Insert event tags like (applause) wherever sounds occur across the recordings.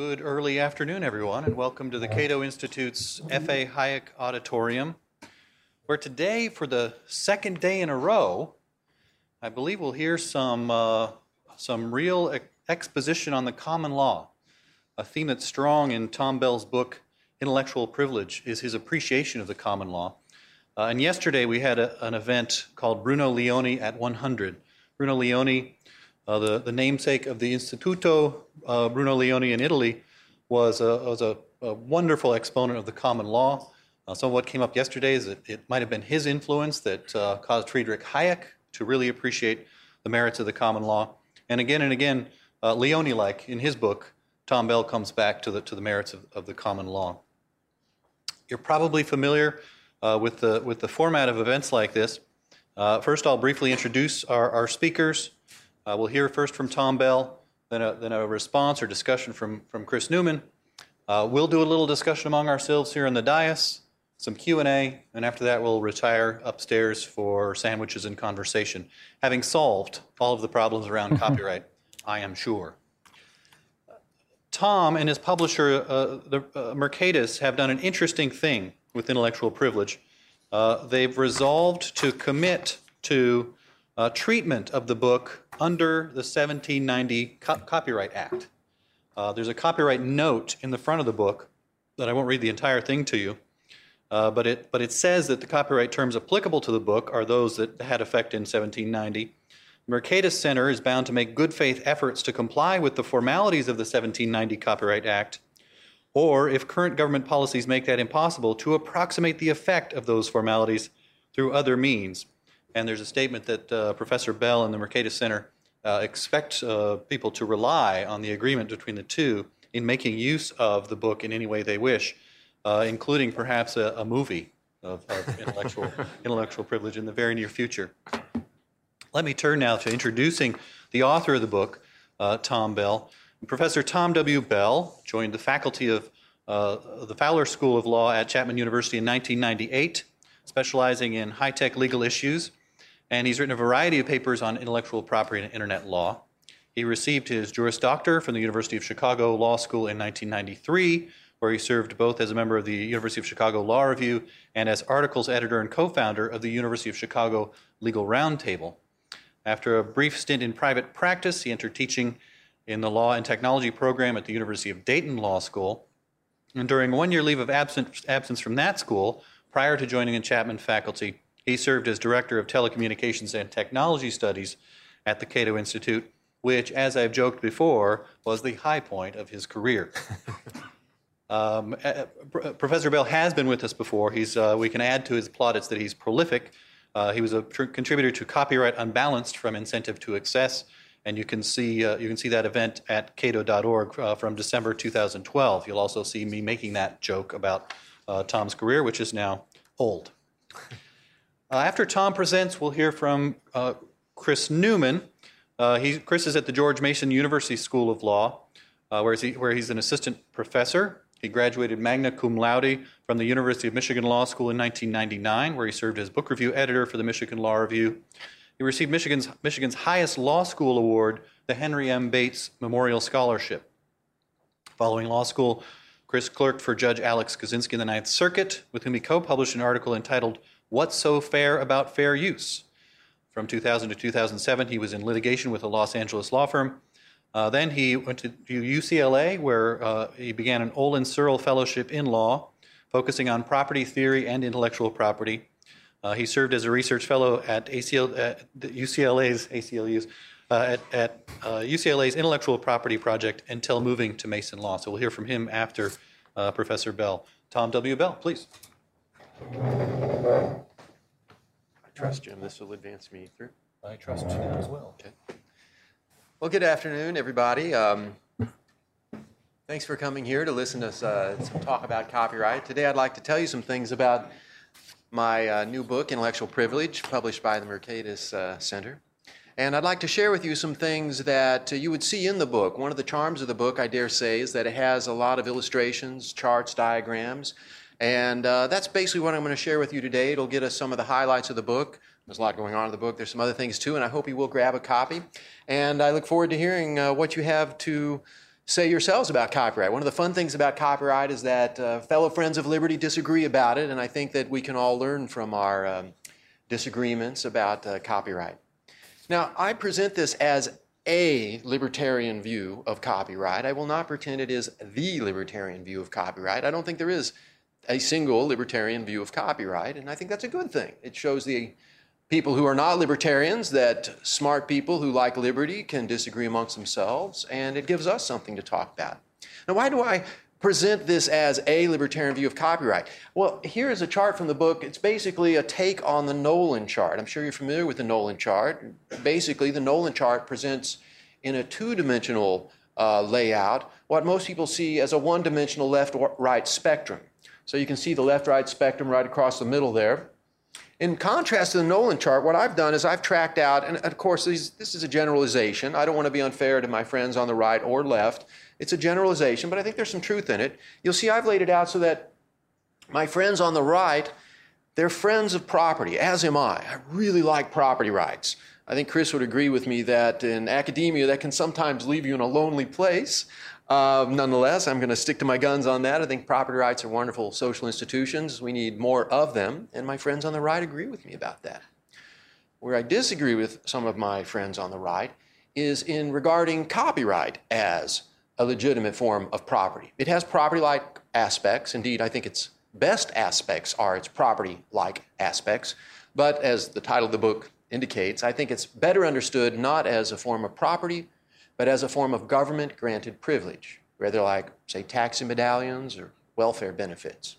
Good early afternoon, everyone, and welcome to the Cato Institute's F.A. Hayek Auditorium, where today, for the second day in a row, I believe we'll hear some, uh, some real ex- exposition on the common law, a theme that's strong in Tom Bell's book, Intellectual Privilege, is his appreciation of the common law. Uh, and yesterday we had a, an event called Bruno Leoni at 100. Bruno Leoni uh, the, the namesake of the Instituto uh, Bruno Leoni in Italy was a, was a, a wonderful exponent of the common law. Uh, some of what came up yesterday is that it might have been his influence that uh, caused Friedrich Hayek to really appreciate the merits of the common law. And again and again, uh, Leoni like in his book, Tom Bell comes back to the, to the merits of, of the common law. You're probably familiar uh, with, the, with the format of events like this. first, I'll briefly introduce our, our speakers. Uh, we'll hear first from Tom Bell, then a, then a response or discussion from, from Chris Newman. Uh, we'll do a little discussion among ourselves here in the dais, some Q&A, and after that we'll retire upstairs for sandwiches and conversation, having solved all of the problems around (laughs) copyright, I am sure. Tom and his publisher, uh, the, uh, Mercatus, have done an interesting thing with intellectual privilege. Uh, they've resolved to commit to uh, treatment of the book under the 1790 Co- Copyright Act. Uh, there's a copyright note in the front of the book that I won't read the entire thing to you, uh, but, it, but it says that the copyright terms applicable to the book are those that had effect in 1790. Mercatus Center is bound to make good faith efforts to comply with the formalities of the 1790 Copyright Act, or if current government policies make that impossible, to approximate the effect of those formalities through other means. And there's a statement that uh, Professor Bell and the Mercatus Center uh, expect uh, people to rely on the agreement between the two in making use of the book in any way they wish, uh, including perhaps a, a movie of, of intellectual, (laughs) intellectual privilege in the very near future. Let me turn now to introducing the author of the book, uh, Tom Bell. Professor Tom W. Bell joined the faculty of uh, the Fowler School of Law at Chapman University in 1998, specializing in high tech legal issues and he's written a variety of papers on intellectual property and internet law. He received his Juris Doctor from the University of Chicago Law School in 1993, where he served both as a member of the University of Chicago Law Review and as articles editor and co founder of the University of Chicago Legal Roundtable. After a brief stint in private practice, he entered teaching in the Law and Technology program at the University of Dayton Law School. And during one year leave of absence, absence from that school, prior to joining the Chapman faculty, he served as Director of Telecommunications and Technology Studies at the Cato Institute, which, as I've joked before, was the high point of his career. (laughs) um, uh, Professor Bell has been with us before. He's, uh, we can add to his plaudits that he's prolific. Uh, he was a tr- contributor to Copyright Unbalanced from Incentive to Excess, and you can see, uh, you can see that event at cato.org uh, from December 2012. You'll also see me making that joke about uh, Tom's career, which is now old. (laughs) Uh, after Tom presents, we'll hear from uh, Chris Newman. Uh, he, Chris is at the George Mason University School of Law, uh, where, he, where he's an assistant professor. He graduated magna cum laude from the University of Michigan Law School in 1999, where he served as book review editor for the Michigan Law Review. He received Michigan's, Michigan's highest law school award, the Henry M. Bates Memorial Scholarship. Following law school, Chris clerked for Judge Alex Kozinski in the Ninth Circuit, with whom he co published an article entitled What's So Fair About Fair Use? From 2000 to 2007, he was in litigation with a Los Angeles law firm. Uh, then he went to UCLA, where uh, he began an Olin Searle Fellowship in Law, focusing on property theory and intellectual property. Uh, he served as a research fellow at, ACL, at UCLA's ACLU's uh, at, at UCLA's uh, Intellectual Property Project until moving to Mason Law. So we'll hear from him after uh, Professor Bell. Tom W. Bell, please. I trust, Jim, this will advance me through. I trust you as well. Okay. Well, good afternoon, everybody. Um, thanks for coming here to listen to us uh, talk about copyright. Today, I'd like to tell you some things about my uh, new book, Intellectual Privilege, published by the Mercatus uh, Center. And I'd like to share with you some things that uh, you would see in the book. One of the charms of the book, I dare say, is that it has a lot of illustrations, charts, diagrams, and uh, that's basically what I'm going to share with you today. It'll get us some of the highlights of the book. There's a lot going on in the book. There's some other things too, and I hope you will grab a copy. And I look forward to hearing uh, what you have to say yourselves about copyright. One of the fun things about copyright is that uh, fellow friends of liberty disagree about it, and I think that we can all learn from our um, disagreements about uh, copyright. Now, I present this as a libertarian view of copyright. I will not pretend it is the libertarian view of copyright. I don't think there is a single libertarian view of copyright, and I think that's a good thing. It shows the people who are not libertarians that smart people who like liberty can disagree amongst themselves, and it gives us something to talk about. Now, why do I present this as a libertarian view of copyright? Well, here is a chart from the book. It's basically a take on the Nolan chart. I'm sure you're familiar with the Nolan chart. Basically, the Nolan chart presents in a two dimensional uh, layout what most people see as a one dimensional left or right spectrum. So you can see the left right spectrum right across the middle there. In contrast to the Nolan chart, what I've done is I've tracked out, and of course, these, this is a generalization. I don't want to be unfair to my friends on the right or left. It's a generalization, but I think there's some truth in it. You'll see I've laid it out so that my friends on the right, they're friends of property, as am I. I really like property rights. I think Chris would agree with me that in academia, that can sometimes leave you in a lonely place. Uh, nonetheless, I'm going to stick to my guns on that. I think property rights are wonderful social institutions. We need more of them, and my friends on the right agree with me about that. Where I disagree with some of my friends on the right is in regarding copyright as a legitimate form of property. It has property like aspects. Indeed, I think its best aspects are its property like aspects. But as the title of the book indicates, I think it's better understood not as a form of property, but as a form of government granted privilege, rather like, say, taxi medallions or welfare benefits.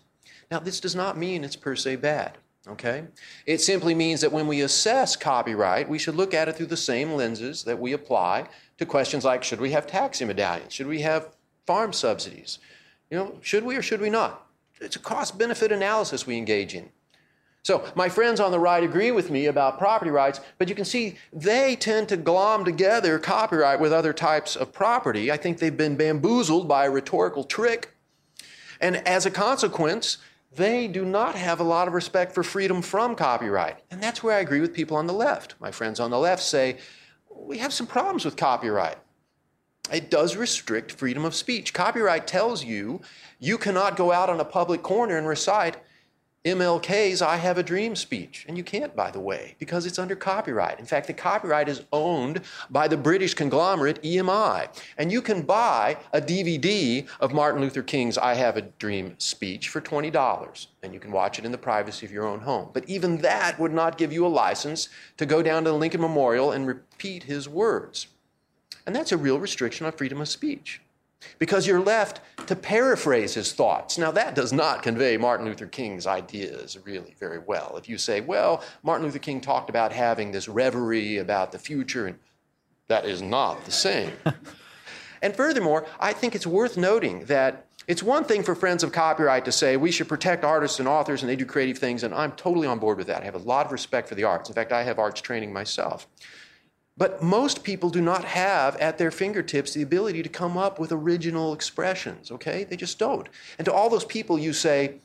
Now, this does not mean it's per se bad. Okay? It simply means that when we assess copyright, we should look at it through the same lenses that we apply to questions like should we have taxi medallions? Should we have farm subsidies? You know, should we or should we not? It's a cost benefit analysis we engage in. So, my friends on the right agree with me about property rights, but you can see they tend to glom together copyright with other types of property. I think they've been bamboozled by a rhetorical trick. And as a consequence, they do not have a lot of respect for freedom from copyright. And that's where I agree with people on the left. My friends on the left say, we have some problems with copyright. It does restrict freedom of speech. Copyright tells you you cannot go out on a public corner and recite MLK's I Have a Dream speech. And you can't, by the way, because it's under copyright. In fact, the copyright is owned by the British conglomerate EMI. And you can buy a DVD of Martin Luther King's I Have a Dream speech for $20. And you can watch it in the privacy of your own home. But even that would not give you a license to go down to the Lincoln Memorial and repeat his words. And that's a real restriction on freedom of speech because you're left to paraphrase his thoughts. Now, that does not convey Martin Luther King's ideas really very well. If you say, well, Martin Luther King talked about having this reverie about the future, and that is not the same. (laughs) and furthermore, I think it's worth noting that it's one thing for friends of copyright to say we should protect artists and authors and they do creative things, and I'm totally on board with that. I have a lot of respect for the arts. In fact, I have arts training myself. But most people do not have at their fingertips the ability to come up with original expressions, okay? They just don't. And to all those people, you say,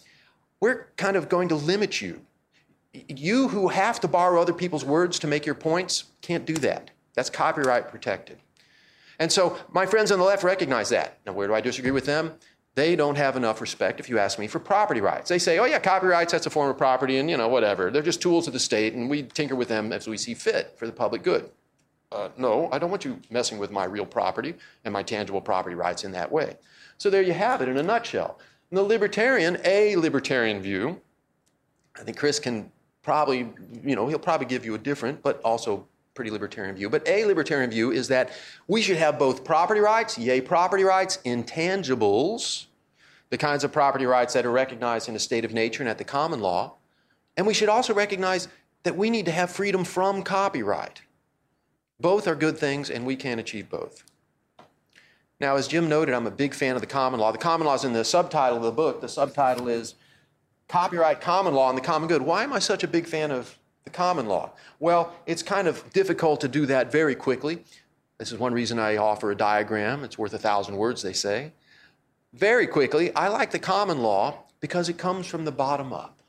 we're kind of going to limit you. You who have to borrow other people's words to make your points can't do that. That's copyright protected. And so my friends on the left recognize that. Now, where do I disagree with them? They don't have enough respect, if you ask me, for property rights. They say, oh, yeah, copyrights, that's a form of property, and, you know, whatever. They're just tools of the state, and we tinker with them as we see fit for the public good uh, no, I don't want you messing with my real property and my tangible property rights in that way. So there you have it in a nutshell. In the libertarian, a libertarian view, I think Chris can probably, you know, he'll probably give you a different, but also pretty libertarian view. But a libertarian view is that we should have both property rights, yay, property rights, intangibles, the kinds of property rights that are recognized in a state of nature and at the common law. And we should also recognize that we need to have freedom from copyright. Both are good things, and we can achieve both. Now, as Jim noted, I'm a big fan of the common law. The common law is in the subtitle of the book. The subtitle is Copyright Common Law and the Common Good. Why am I such a big fan of the common law? Well, it's kind of difficult to do that very quickly. This is one reason I offer a diagram. It's worth a thousand words, they say. Very quickly, I like the common law because it comes from the bottom up.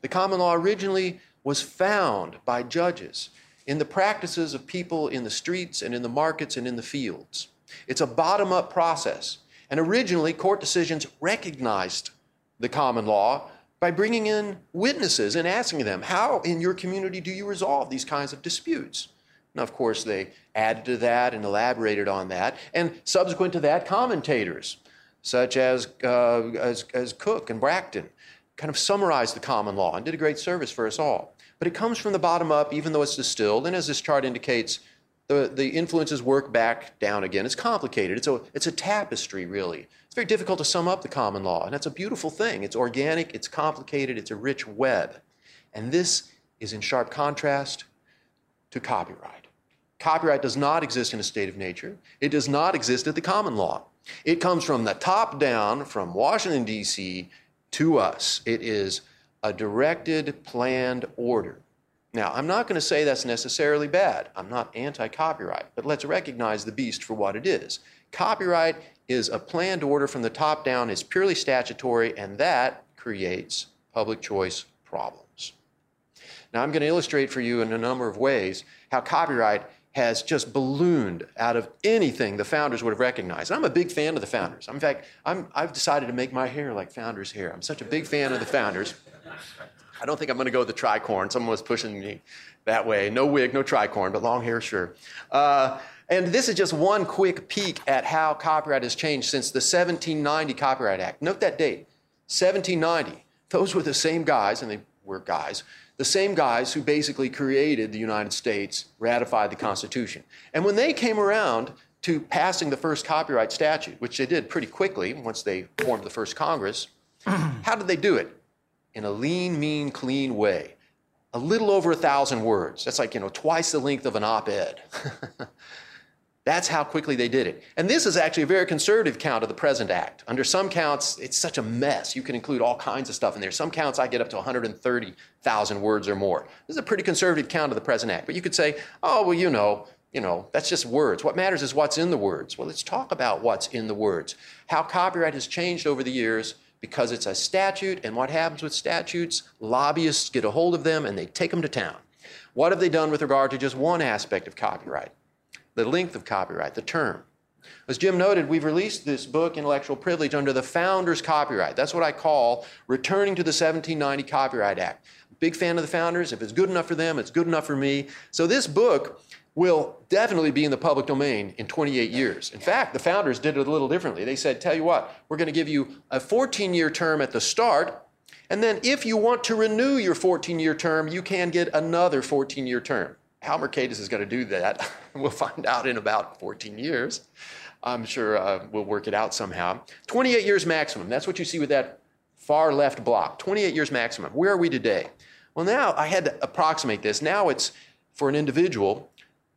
The common law originally was found by judges in the practices of people in the streets and in the markets and in the fields. It's a bottom up process. And originally, court decisions recognized the common law by bringing in witnesses and asking them, How in your community do you resolve these kinds of disputes? Now, of course, they added to that and elaborated on that. And subsequent to that, commentators such as, uh, as, as Coke and Bracton kind of summarized the common law and did a great service for us all. But it comes from the bottom up, even though it's distilled. And as this chart indicates, the, the influences work back down again. It's complicated. It's a, it's a tapestry, really. It's very difficult to sum up the common law, and that's a beautiful thing. It's organic, it's complicated, it's a rich web. And this is in sharp contrast to copyright. Copyright does not exist in a state of nature, it does not exist at the common law. It comes from the top down, from Washington, D.C. to us. It is a directed, planned order. Now, I'm not going to say that's necessarily bad. I'm not anti copyright, but let's recognize the beast for what it is. Copyright is a planned order from the top down, it's purely statutory, and that creates public choice problems. Now, I'm going to illustrate for you in a number of ways how copyright has just ballooned out of anything the founders would have recognized. And I'm a big fan of the founders. In fact, i have decided to make my hair like founders' hair. I'm such a big fan of the founders. I don't think I'm going to go with the tricorn. Someone was pushing me that way. No wig, no tricorn, but long hair, sure. Uh, and this is just one quick peek at how copyright has changed since the 1790 Copyright Act. Note that date, 1790. Those were the same guys, and they were guys, the same guys who basically created the United States, ratified the Constitution. And when they came around to passing the first copyright statute, which they did pretty quickly once they formed the first Congress, how did they do it? In a lean, mean, clean way. A little over a thousand words. That's like, you know, twice the length of an op ed. (laughs) That's how quickly they did it. And this is actually a very conservative count of the present act. Under some counts, it's such a mess. You can include all kinds of stuff in there. Some counts I get up to 130,000 words or more. This is a pretty conservative count of the present act. But you could say, oh, well, you know, you know, that's just words. What matters is what's in the words. Well, let's talk about what's in the words. How copyright has changed over the years because it's a statute, and what happens with statutes? Lobbyists get a hold of them and they take them to town. What have they done with regard to just one aspect of copyright? the length of copyright, the term. As Jim noted, we've released this book, Intellectual Privilege, under the founder's copyright. That's what I call returning to the 1790 Copyright Act. Big fan of the founders. If it's good enough for them, it's good enough for me. So this book will definitely be in the public domain in 28 years. In fact, the founders did it a little differently. They said, tell you what, we're going to give you a 14 year term at the start, and then if you want to renew your 14 year term, you can get another 14 year term. How Mercatus is going to do that, (laughs) we'll find out in about 14 years. I'm sure uh, we'll work it out somehow. 28 years maximum. That's what you see with that far left block. 28 years maximum. Where are we today? Well, now I had to approximate this. Now it's for an individual,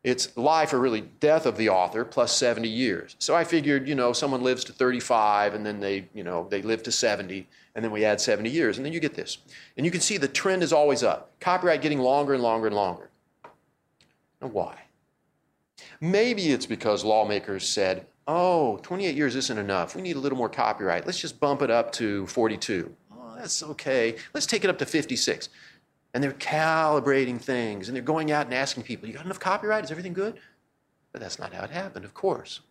it's life or really death of the author plus 70 years. So I figured, you know, someone lives to 35 and then they, you know, they live to 70 and then we add 70 years and then you get this. And you can see the trend is always up. Copyright getting longer and longer and longer. Now, why? Maybe it's because lawmakers said, oh, 28 years isn't enough. We need a little more copyright. Let's just bump it up to 42. Oh, that's okay. Let's take it up to 56. And they're calibrating things and they're going out and asking people, you got enough copyright? Is everything good? But that's not how it happened, of course.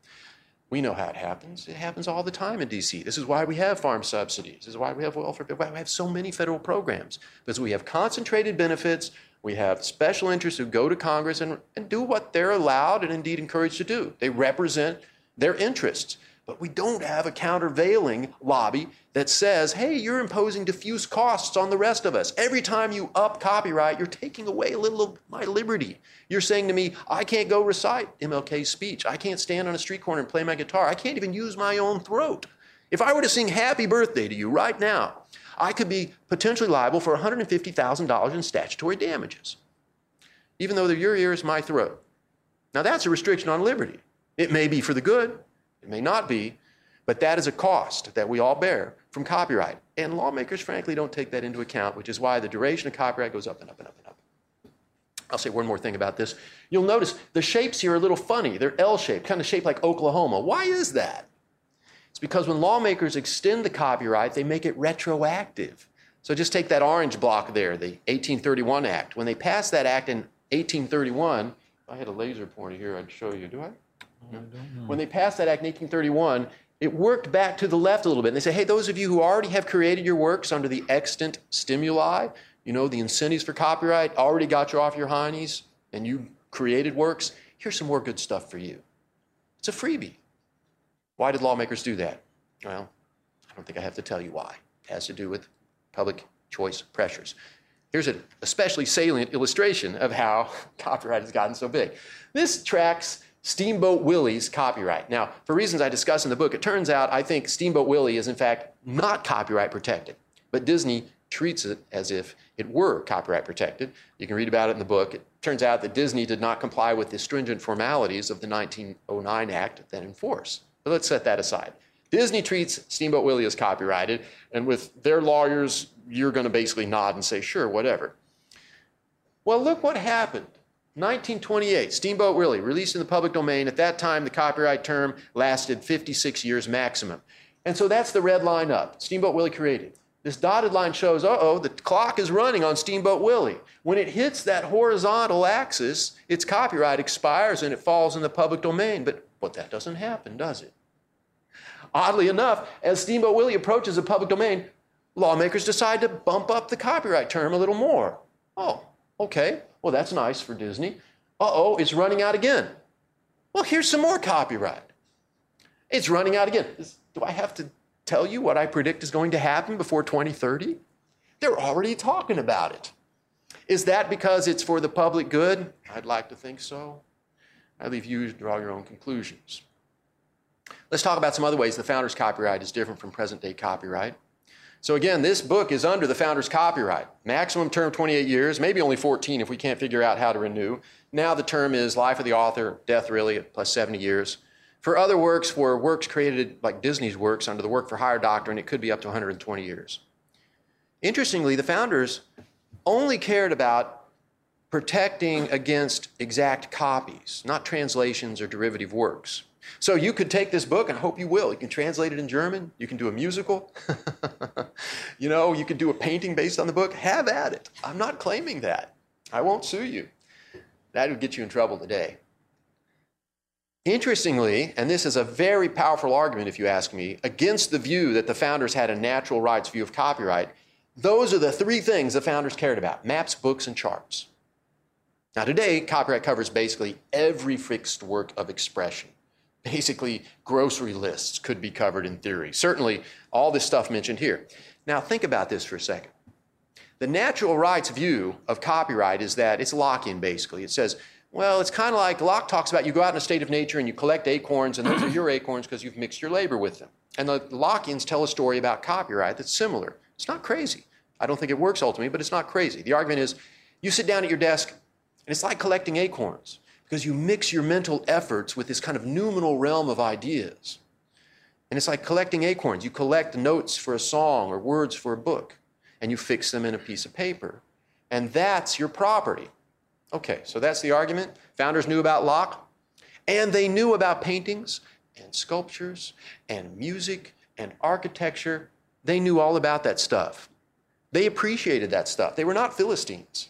We know how it happens. It happens all the time in DC. This is why we have farm subsidies. This is why we have welfare. Why we have so many federal programs. Because we have concentrated benefits we have special interests who go to Congress and, and do what they're allowed and indeed encouraged to do. They represent their interests. But we don't have a countervailing lobby that says, hey, you're imposing diffuse costs on the rest of us. Every time you up copyright, you're taking away a little of my liberty. You're saying to me, I can't go recite MLK's speech. I can't stand on a street corner and play my guitar. I can't even use my own throat. If I were to sing happy birthday to you right now, I could be potentially liable for $150,000 in statutory damages, even though your ear is my throat. Now, that's a restriction on liberty. It may be for the good, it may not be, but that is a cost that we all bear from copyright. And lawmakers, frankly, don't take that into account, which is why the duration of copyright goes up and up and up and up. I'll say one more thing about this. You'll notice the shapes here are a little funny. They're L shaped, kind of shaped like Oklahoma. Why is that? It's because when lawmakers extend the copyright, they make it retroactive. So just take that orange block there, the 1831 Act. When they passed that act in 1831, if I had a laser pointer here, I'd show you. Do I? When they passed that act in 1831, it worked back to the left a little bit. And they say, hey, those of you who already have created your works under the extant stimuli, you know, the incentives for copyright, already got you off your heinies, and you created works, here's some more good stuff for you. It's a freebie. Why did lawmakers do that? Well, I don't think I have to tell you why. It has to do with public choice pressures. Here's an especially salient illustration of how (laughs) copyright has gotten so big. This tracks Steamboat Willie's copyright. Now, for reasons I discuss in the book, it turns out I think Steamboat Willie is in fact not copyright protected, but Disney treats it as if it were copyright protected. You can read about it in the book. It turns out that Disney did not comply with the stringent formalities of the 1909 Act then in force. But let's set that aside. Disney treats Steamboat Willie as copyrighted, and with their lawyers, you're going to basically nod and say, sure, whatever. Well, look what happened. 1928, Steamboat Willie, released in the public domain. At that time, the copyright term lasted 56 years maximum. And so that's the red line up. Steamboat Willie created. This dotted line shows, uh oh, the clock is running on Steamboat Willie. When it hits that horizontal axis, its copyright expires and it falls in the public domain. But, but that doesn't happen, does it? Oddly enough, as Steamboat Willie approaches the public domain, lawmakers decide to bump up the copyright term a little more. Oh, okay. Well, that's nice for Disney. Uh oh, it's running out again. Well, here's some more copyright. It's running out again. Do I have to tell you what I predict is going to happen before 2030? They're already talking about it. Is that because it's for the public good? I'd like to think so. I leave you to draw your own conclusions. Let's talk about some other ways the founder's copyright is different from present day copyright. So, again, this book is under the founder's copyright. Maximum term 28 years, maybe only 14 if we can't figure out how to renew. Now the term is life of the author, death really, plus 70 years. For other works, for works created like Disney's works under the work for hire doctrine, it could be up to 120 years. Interestingly, the founders only cared about protecting against exact copies, not translations or derivative works. So you could take this book and I hope you will. You can translate it in German. You can do a musical. (laughs) you know, you could do a painting based on the book. Have at it. I'm not claiming that. I won't sue you. That would get you in trouble today. Interestingly, and this is a very powerful argument if you ask me, against the view that the founders had a natural rights view of copyright, those are the three things the founders cared about maps, books, and charts. Now, today, copyright covers basically every fixed work of expression basically grocery lists could be covered in theory. Certainly, all this stuff mentioned here. Now, think about this for a second. The natural rights view of copyright is that it's Lockean, basically. It says, well, it's kind of like Locke talks about you go out in a state of nature and you collect acorns, and those are your acorns because you've mixed your labor with them. And the Lockeans tell a story about copyright that's similar. It's not crazy. I don't think it works ultimately, but it's not crazy. The argument is you sit down at your desk, and it's like collecting acorns because you mix your mental efforts with this kind of noumenal realm of ideas. And it's like collecting acorns. You collect notes for a song or words for a book, and you fix them in a piece of paper. And that's your property. Okay, so that's the argument. Founders knew about Locke, and they knew about paintings and sculptures and music and architecture. They knew all about that stuff. They appreciated that stuff. They were not Philistines.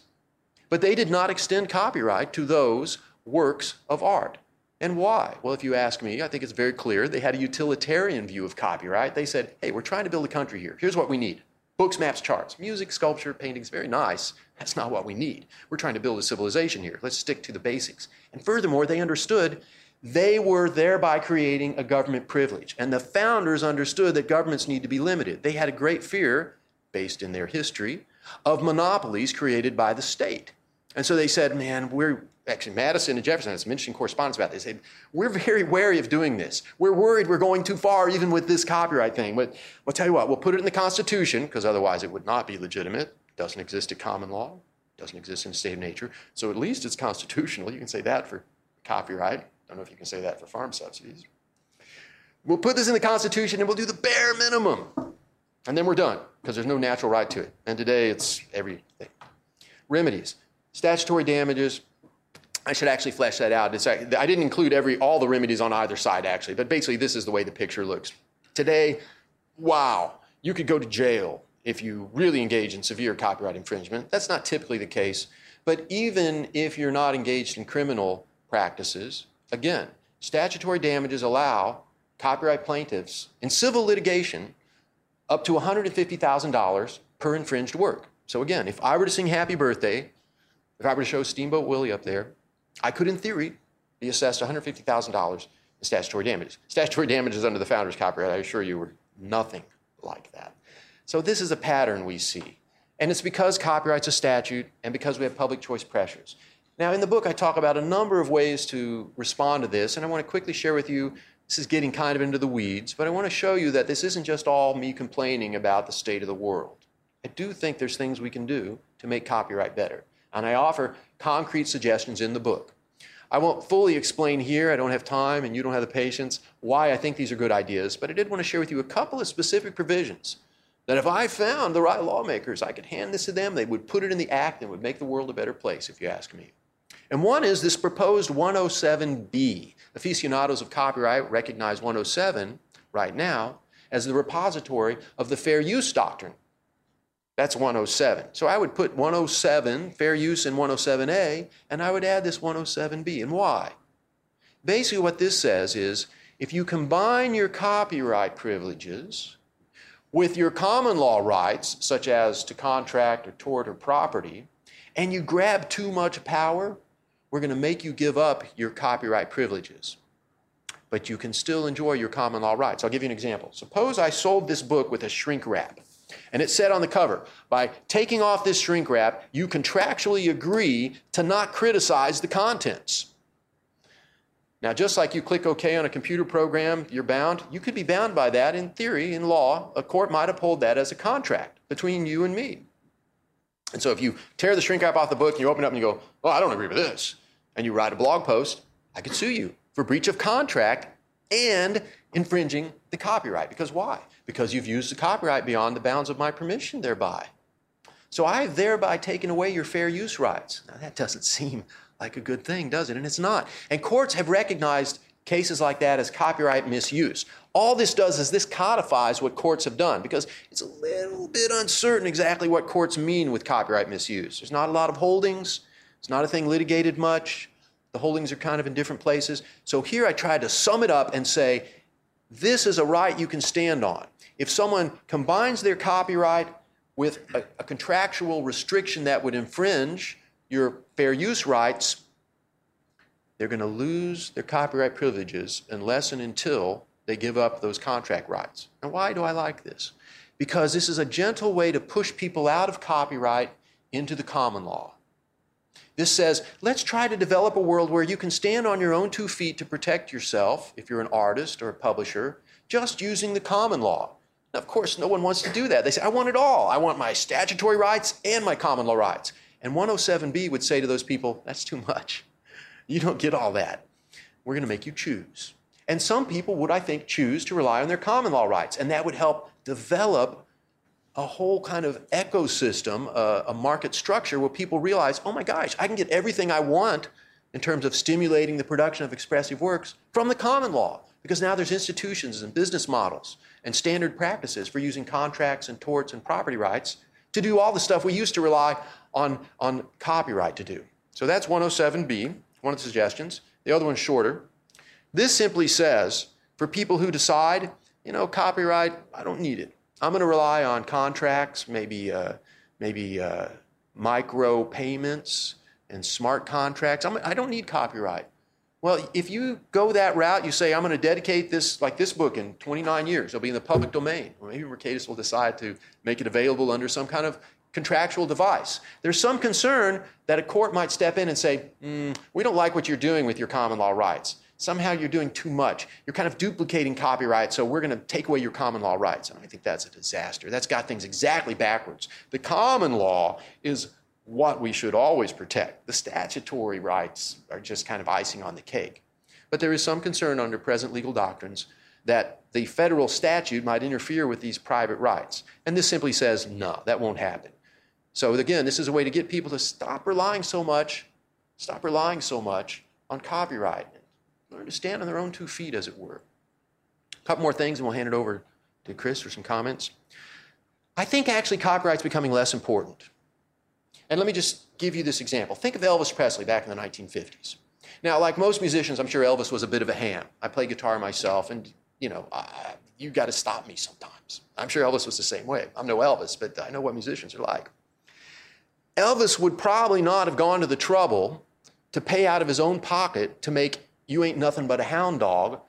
But they did not extend copyright to those works of art. And why? Well, if you ask me, I think it's very clear. They had a utilitarian view of copyright. They said, hey, we're trying to build a country here. Here's what we need books, maps, charts, music, sculpture, paintings, very nice. That's not what we need. We're trying to build a civilization here. Let's stick to the basics. And furthermore, they understood they were thereby creating a government privilege. And the founders understood that governments need to be limited. They had a great fear, based in their history, of monopolies created by the state. And so they said, man, we're, actually Madison and Jefferson has mentioned correspondence about this. They said, we're very wary of doing this. We're worried we're going too far even with this copyright thing. But we'll tell you what, we'll put it in the Constitution because otherwise it would not be legitimate. It doesn't exist in common law. It doesn't exist in a state of nature. So at least it's constitutional. You can say that for copyright. I don't know if you can say that for farm subsidies. We'll put this in the Constitution and we'll do the bare minimum. And then we're done because there's no natural right to it. And today it's everything. Remedies. Statutory damages, I should actually flesh that out. It's, I didn't include every all the remedies on either side actually, but basically this is the way the picture looks. Today, wow, you could go to jail if you really engage in severe copyright infringement. That's not typically the case, but even if you're not engaged in criminal practices, again, statutory damages allow copyright plaintiffs in civil litigation up to $150,000 per infringed work. So again, if I were to sing Happy Birthday, if I were to show Steamboat Willie up there, I could, in theory, be assessed $150,000 in statutory damages. Statutory damages under the founder's copyright, I assure you, were nothing like that. So this is a pattern we see. And it's because copyright's a statute and because we have public choice pressures. Now, in the book, I talk about a number of ways to respond to this, and I want to quickly share with you. This is getting kind of into the weeds, but I want to show you that this isn't just all me complaining about the state of the world. I do think there's things we can do to make copyright better, and I offer concrete suggestions in the book. I won't fully explain here, I don't have time, and you don't have the patience, why I think these are good ideas, but I did want to share with you a couple of specific provisions that if I found the right lawmakers, I could hand this to them, they would put it in the act and would make the world a better place, if you ask me. And one is this proposed 107B. Aficionados of copyright recognize 107 right now as the repository of the fair use doctrine. That's 107. So I would put 107, fair use in 107A, and I would add this 107B. And why? Basically, what this says is if you combine your copyright privileges with your common law rights, such as to contract or tort or property, and you grab too much power, we're going to make you give up your copyright privileges. But you can still enjoy your common law rights. I'll give you an example. Suppose I sold this book with a shrink wrap, and it said on the cover, by taking off this shrink wrap, you contractually agree to not criticize the contents. Now, just like you click OK on a computer program, you're bound. You could be bound by that in theory, in law. A court might uphold that as a contract between you and me. And so if you tear the shrink wrap off the book and you open it up and you go, well, I don't agree with this, and you write a blog post, I could sue you for breach of contract and infringing the copyright. Because why? Because you've used the copyright beyond the bounds of my permission thereby. So I've thereby taken away your fair use rights. Now, that doesn't seem like a good thing, does it? And it's not. And courts have recognized cases like that as copyright misuse. All this does is this codifies what courts have done because it's a little bit uncertain exactly what courts mean with copyright misuse. There's not a lot of holdings, it's not a thing litigated much. The holdings are kind of in different places. So here I tried to sum it up and say this is a right you can stand on. If someone combines their copyright with a, a contractual restriction that would infringe your fair use rights, they're going to lose their copyright privileges unless and until they give up those contract rights. And why do I like this? Because this is a gentle way to push people out of copyright into the common law. This says, let's try to develop a world where you can stand on your own two feet to protect yourself, if you're an artist or a publisher, just using the common law. Now, of course, no one wants to do that. They say, I want it all. I want my statutory rights and my common law rights. And 107B would say to those people, that's too much. You don't get all that. We're going to make you choose. And some people would, I think, choose to rely on their common law rights, and that would help develop a whole kind of ecosystem, uh, a market structure where people realize, oh my gosh, I can get everything I want in terms of stimulating the production of expressive works from the common law, because now there's institutions and business models and standard practices for using contracts and torts and property rights to do all the stuff we used to rely on, on copyright to do. So that's 107B, one of the suggestions. The other one's shorter. This simply says for people who decide, you know, copyright, I don't need it. I'm going to rely on contracts, maybe, uh, maybe uh, micro payments and smart contracts. I'm, I don't need copyright. Well, if you go that route, you say, I'm going to dedicate this, like this book, in 29 years. It'll be in the public domain. Or maybe Mercatus will decide to make it available under some kind of contractual device. There's some concern that a court might step in and say, mm, we don't like what you're doing with your common law rights somehow you're doing too much. You're kind of duplicating copyright, so we're going to take away your common law rights. And I think that's a disaster. That's got things exactly backwards. The common law is what we should always protect. The statutory rights are just kind of icing on the cake. But there is some concern under present legal doctrines that the federal statute might interfere with these private rights. And this simply says, no, that won't happen. So again, this is a way to get people to stop relying so much, stop relying so much on copyright learn to stand on their own two feet, as it were. A couple more things, and we'll hand it over to Chris for some comments. I think actually copyright's becoming less important. And let me just give you this example. Think of Elvis Presley back in the 1950s. Now, like most musicians, I'm sure Elvis was a bit of a ham. I play guitar myself, and you know, I, you got to stop me sometimes. I'm sure Elvis was the same way. I'm no Elvis, but I know what musicians are like. Elvis would probably not have gone to the trouble to pay out of his own pocket to make You Ain't Nothing But a Hound Dog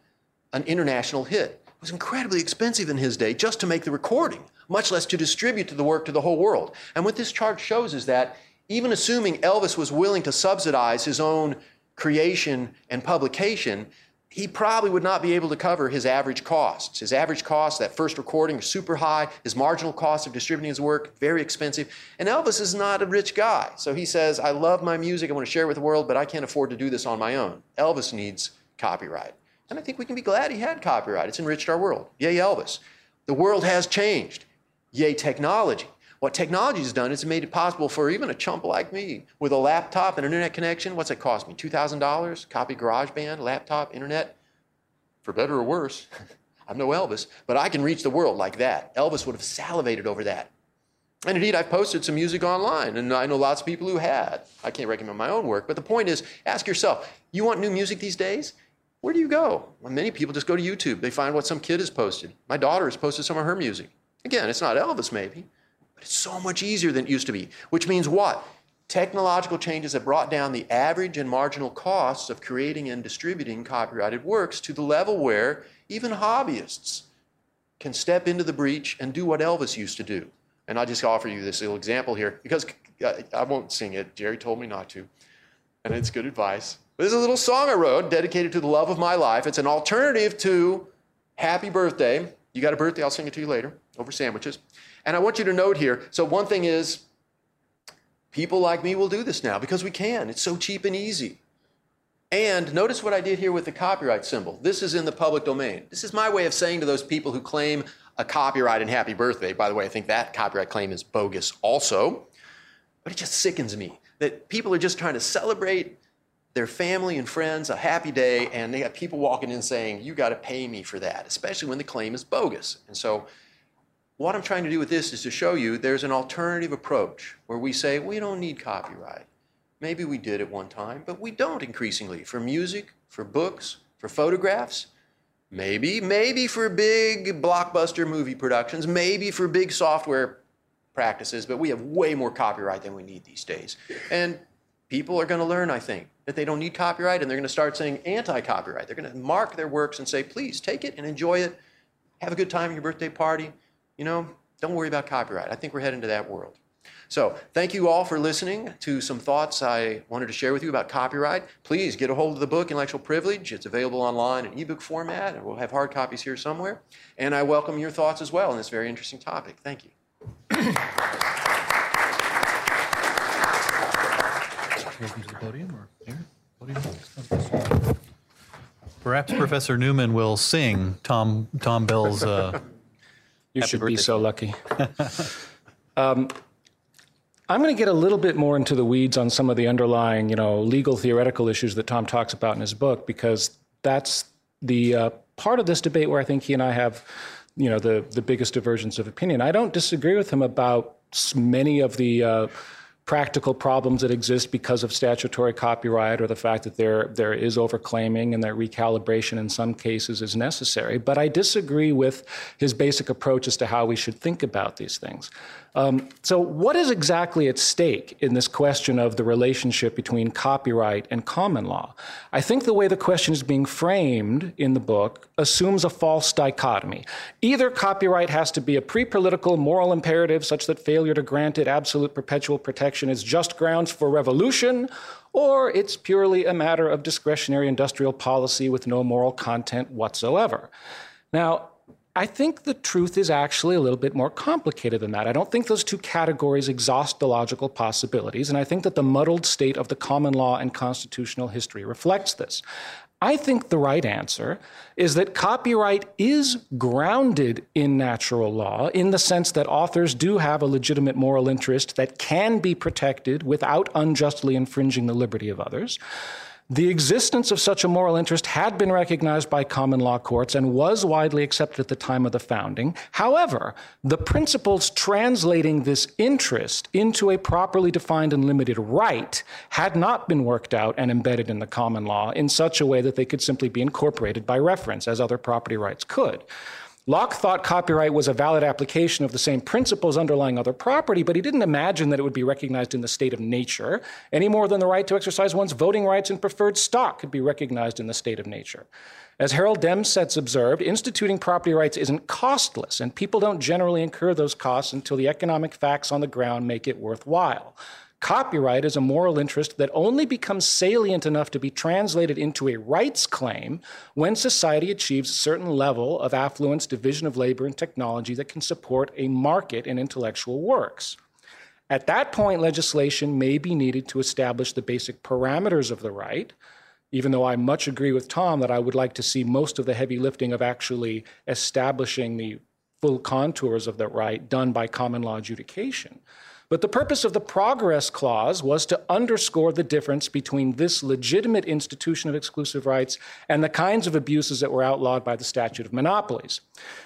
an international hit. It was incredibly expensive in his day just to make the recording, much less to distribute the work to the whole world. And what this chart shows is that even assuming Elvis was willing to subsidize his own creation and publication, he probably would not be able to cover his average costs. His average cost, that first recording, super high. His marginal cost of distributing his work, very expensive. And Elvis is not a rich guy. So he says, I love my music, I want to share it with the world, but I can't afford to do this on my own. Elvis needs copyright. And I think we can be glad he had copyright. It's enriched our world. Yay, Elvis. The world has changed. Yay, technology. What technology has done is made it possible for even a chump like me with a laptop and an internet connection. What's it cost me? $2,000? Copy GarageBand, laptop, internet? For better or worse. (laughs) I'm no Elvis, but I can reach the world like that. Elvis would have salivated over that. And indeed, I've posted some music online, and I know lots of people who had. I can't recommend my own work, but the point is ask yourself you want new music these days? Where do you go? Well, many people just go to YouTube. They find what some kid has posted. My daughter has posted some of her music. Again, it's not Elvis, maybe, but it's so much easier than it used to be, which means what? Technological changes have brought down the average and marginal costs of creating and distributing copyrighted works to the level where even hobbyists can step into the breach and do what Elvis used to do. And I'll just offer you this little example here because uh, I won't sing it. Jerry told me not to, and it's good advice. But there's a little song I wrote dedicated to the love of my life. It's an alternative to Happy Birthday. You got a birthday? I'll sing it to you later over sandwiches. And I want you to note here so, one thing is, people like me will do this now because we can. It's so cheap and easy. And notice what I did here with the copyright symbol. This is in the public domain. This is my way of saying to those people who claim a copyright and Happy Birthday, by the way, I think that copyright claim is bogus also, but it just sickens me that people are just trying to celebrate their family and friends a happy day, and they have people walking in saying, You got to pay me for that, especially when the claim is bogus. And so what I'm trying to do with this is to show you there's an alternative approach where we say we don't need copyright. Maybe we did at one time, but we don't increasingly for music, for books, for photographs, maybe, maybe for big blockbuster movie productions, maybe for big software practices, but we have way more copyright than we need these days. And people are going to learn, I think, that they don't need copyright and they're going to start saying anti copyright. They're going to mark their works and say, please take it and enjoy it. Have a good time at your birthday party you know, don't worry about copyright. I think we're heading to that world. So, thank you all for listening to some thoughts I wanted to share with you about copyright. Please get a hold of the book, Intellectual Privilege. It's available online in ebook format, and we'll have hard copies here somewhere. And I welcome your thoughts as well on this very interesting topic. Thank you. Perhaps Professor Newman will sing Tom Tom Bell's. Uh, you Happy should be so lucky. (laughs) um, I'm going to get a little bit more into the weeds on some of the underlying, you know, legal theoretical issues that Tom talks about in his book because that's the uh, part of this debate where I think he and I have, you know, the the biggest divergence of opinion. I don't disagree with him about many of the uh, practical problems that exist because of statutory copyright or the fact that there there is overclaiming and that recalibration in some cases is necessary. But I disagree with his basic approach as to how we should think about these things. Um, so, what is exactly at stake in this question of the relationship between copyright and common law? I think the way the question is being framed in the book assumes a false dichotomy. Either copyright has to be a pre political moral imperative such that failure to grant it absolute perpetual protection is just grounds for revolution, or it's purely a matter of discretionary industrial policy with no moral content whatsoever. Now, I think the truth is actually a little bit more complicated than that. I don't think those two categories exhaust the logical possibilities, and I think that the muddled state of the common law and constitutional history reflects this. I think the right answer is that copyright is grounded in natural law in the sense that authors do have a legitimate moral interest that can be protected without unjustly infringing the liberty of others. The existence of such a moral interest had been recognized by common law courts and was widely accepted at the time of the founding. However, the principles translating this interest into a properly defined and limited right had not been worked out and embedded in the common law in such a way that they could simply be incorporated by reference, as other property rights could. Locke thought copyright was a valid application of the same principles underlying other property, but he didn't imagine that it would be recognized in the state of nature any more than the right to exercise one's voting rights and preferred stock could be recognized in the state of nature. As Harold Demsetz observed, instituting property rights isn't costless, and people don't generally incur those costs until the economic facts on the ground make it worthwhile. Copyright is a moral interest that only becomes salient enough to be translated into a rights claim when society achieves a certain level of affluence, division of labor, and technology that can support a market in intellectual works. At that point, legislation may be needed to establish the basic parameters of the right, even though I much agree with Tom that I would like to see most of the heavy lifting of actually establishing the full contours of the right done by common law adjudication. But the purpose of the Progress Clause was to underscore the difference between this legitimate institution of exclusive rights and the kinds of abuses that were outlawed by the statute of monopolies.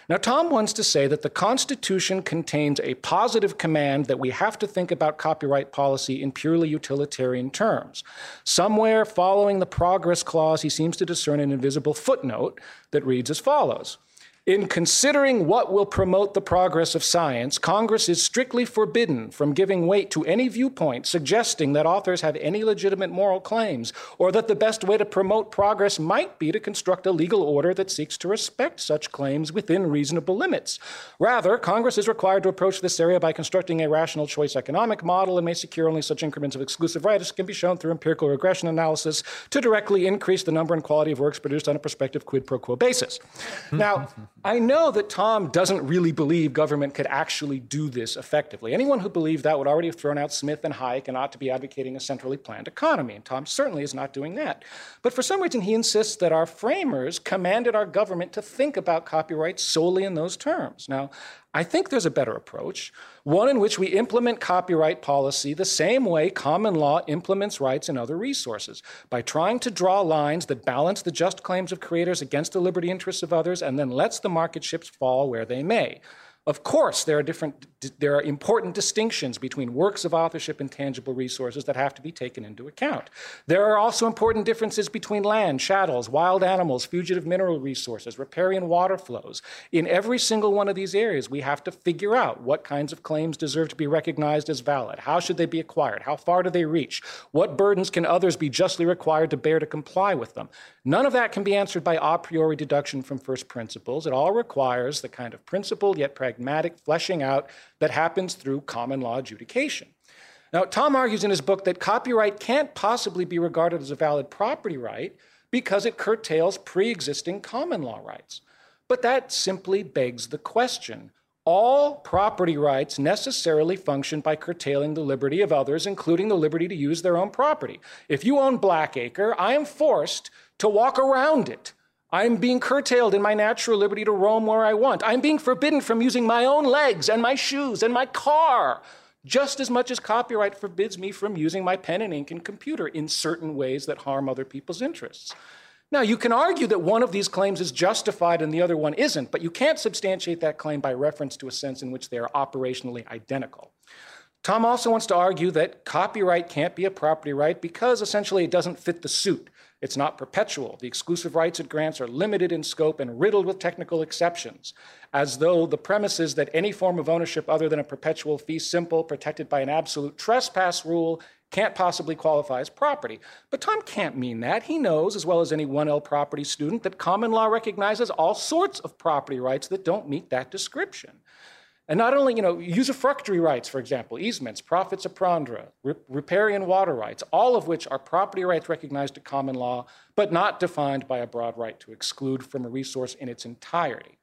Now, Tom wants to say that the Constitution contains a positive command that we have to think about copyright policy in purely utilitarian terms. Somewhere following the Progress Clause, he seems to discern an invisible footnote that reads as follows. In considering what will promote the progress of science, Congress is strictly forbidden from giving weight to any viewpoint suggesting that authors have any legitimate moral claims, or that the best way to promote progress might be to construct a legal order that seeks to respect such claims within reasonable limits. Rather, Congress is required to approach this area by constructing a rational choice economic model and may secure only such increments of exclusive rights as can be shown through empirical regression analysis to directly increase the number and quality of works produced on a prospective quid pro quo basis. Now, I know that Tom doesn't really believe government could actually do this effectively. Anyone who believed that would already have thrown out Smith and Hayek and ought to be advocating a centrally planned economy, and Tom certainly is not doing that. But for some reason, he insists that our framers commanded our government to think about copyright solely in those terms. Now, I think there's a better approach, one in which we implement copyright policy the same way common law implements rights and other resources, by trying to draw lines that balance the just claims of creators against the liberty interests of others and then lets the market ships fall where they may. Of course, there are different, there are important distinctions between works of authorship and tangible resources that have to be taken into account. There are also important differences between land, chattels, wild animals, fugitive mineral resources, riparian water flows. In every single one of these areas, we have to figure out what kinds of claims deserve to be recognized as valid. How should they be acquired? How far do they reach? What burdens can others be justly required to bear to comply with them? None of that can be answered by a priori deduction from first principles. It all requires the kind of principled yet pragmatic fleshing out that happens through common law adjudication. Now, Tom argues in his book that copyright can't possibly be regarded as a valid property right because it curtails pre existing common law rights. But that simply begs the question all property rights necessarily function by curtailing the liberty of others, including the liberty to use their own property. If you own Blackacre, I am forced to walk around it. I'm being curtailed in my natural liberty to roam where I want. I'm being forbidden from using my own legs and my shoes and my car, just as much as copyright forbids me from using my pen and ink and computer in certain ways that harm other people's interests. Now, you can argue that one of these claims is justified and the other one isn't, but you can't substantiate that claim by reference to a sense in which they are operationally identical. Tom also wants to argue that copyright can't be a property right because essentially it doesn't fit the suit. It's not perpetual. The exclusive rights it grants are limited in scope and riddled with technical exceptions, as though the premise is that any form of ownership other than a perpetual fee simple, protected by an absolute trespass rule, can't possibly qualify as property. But Tom can't mean that. He knows, as well as any 1L property student, that common law recognizes all sorts of property rights that don't meet that description. And not only, you know, usufructuary rights, for example, easements, profits à prendre, riparian water rights, all of which are property rights recognized at common law, but not defined by a broad right to exclude from a resource in its entirety.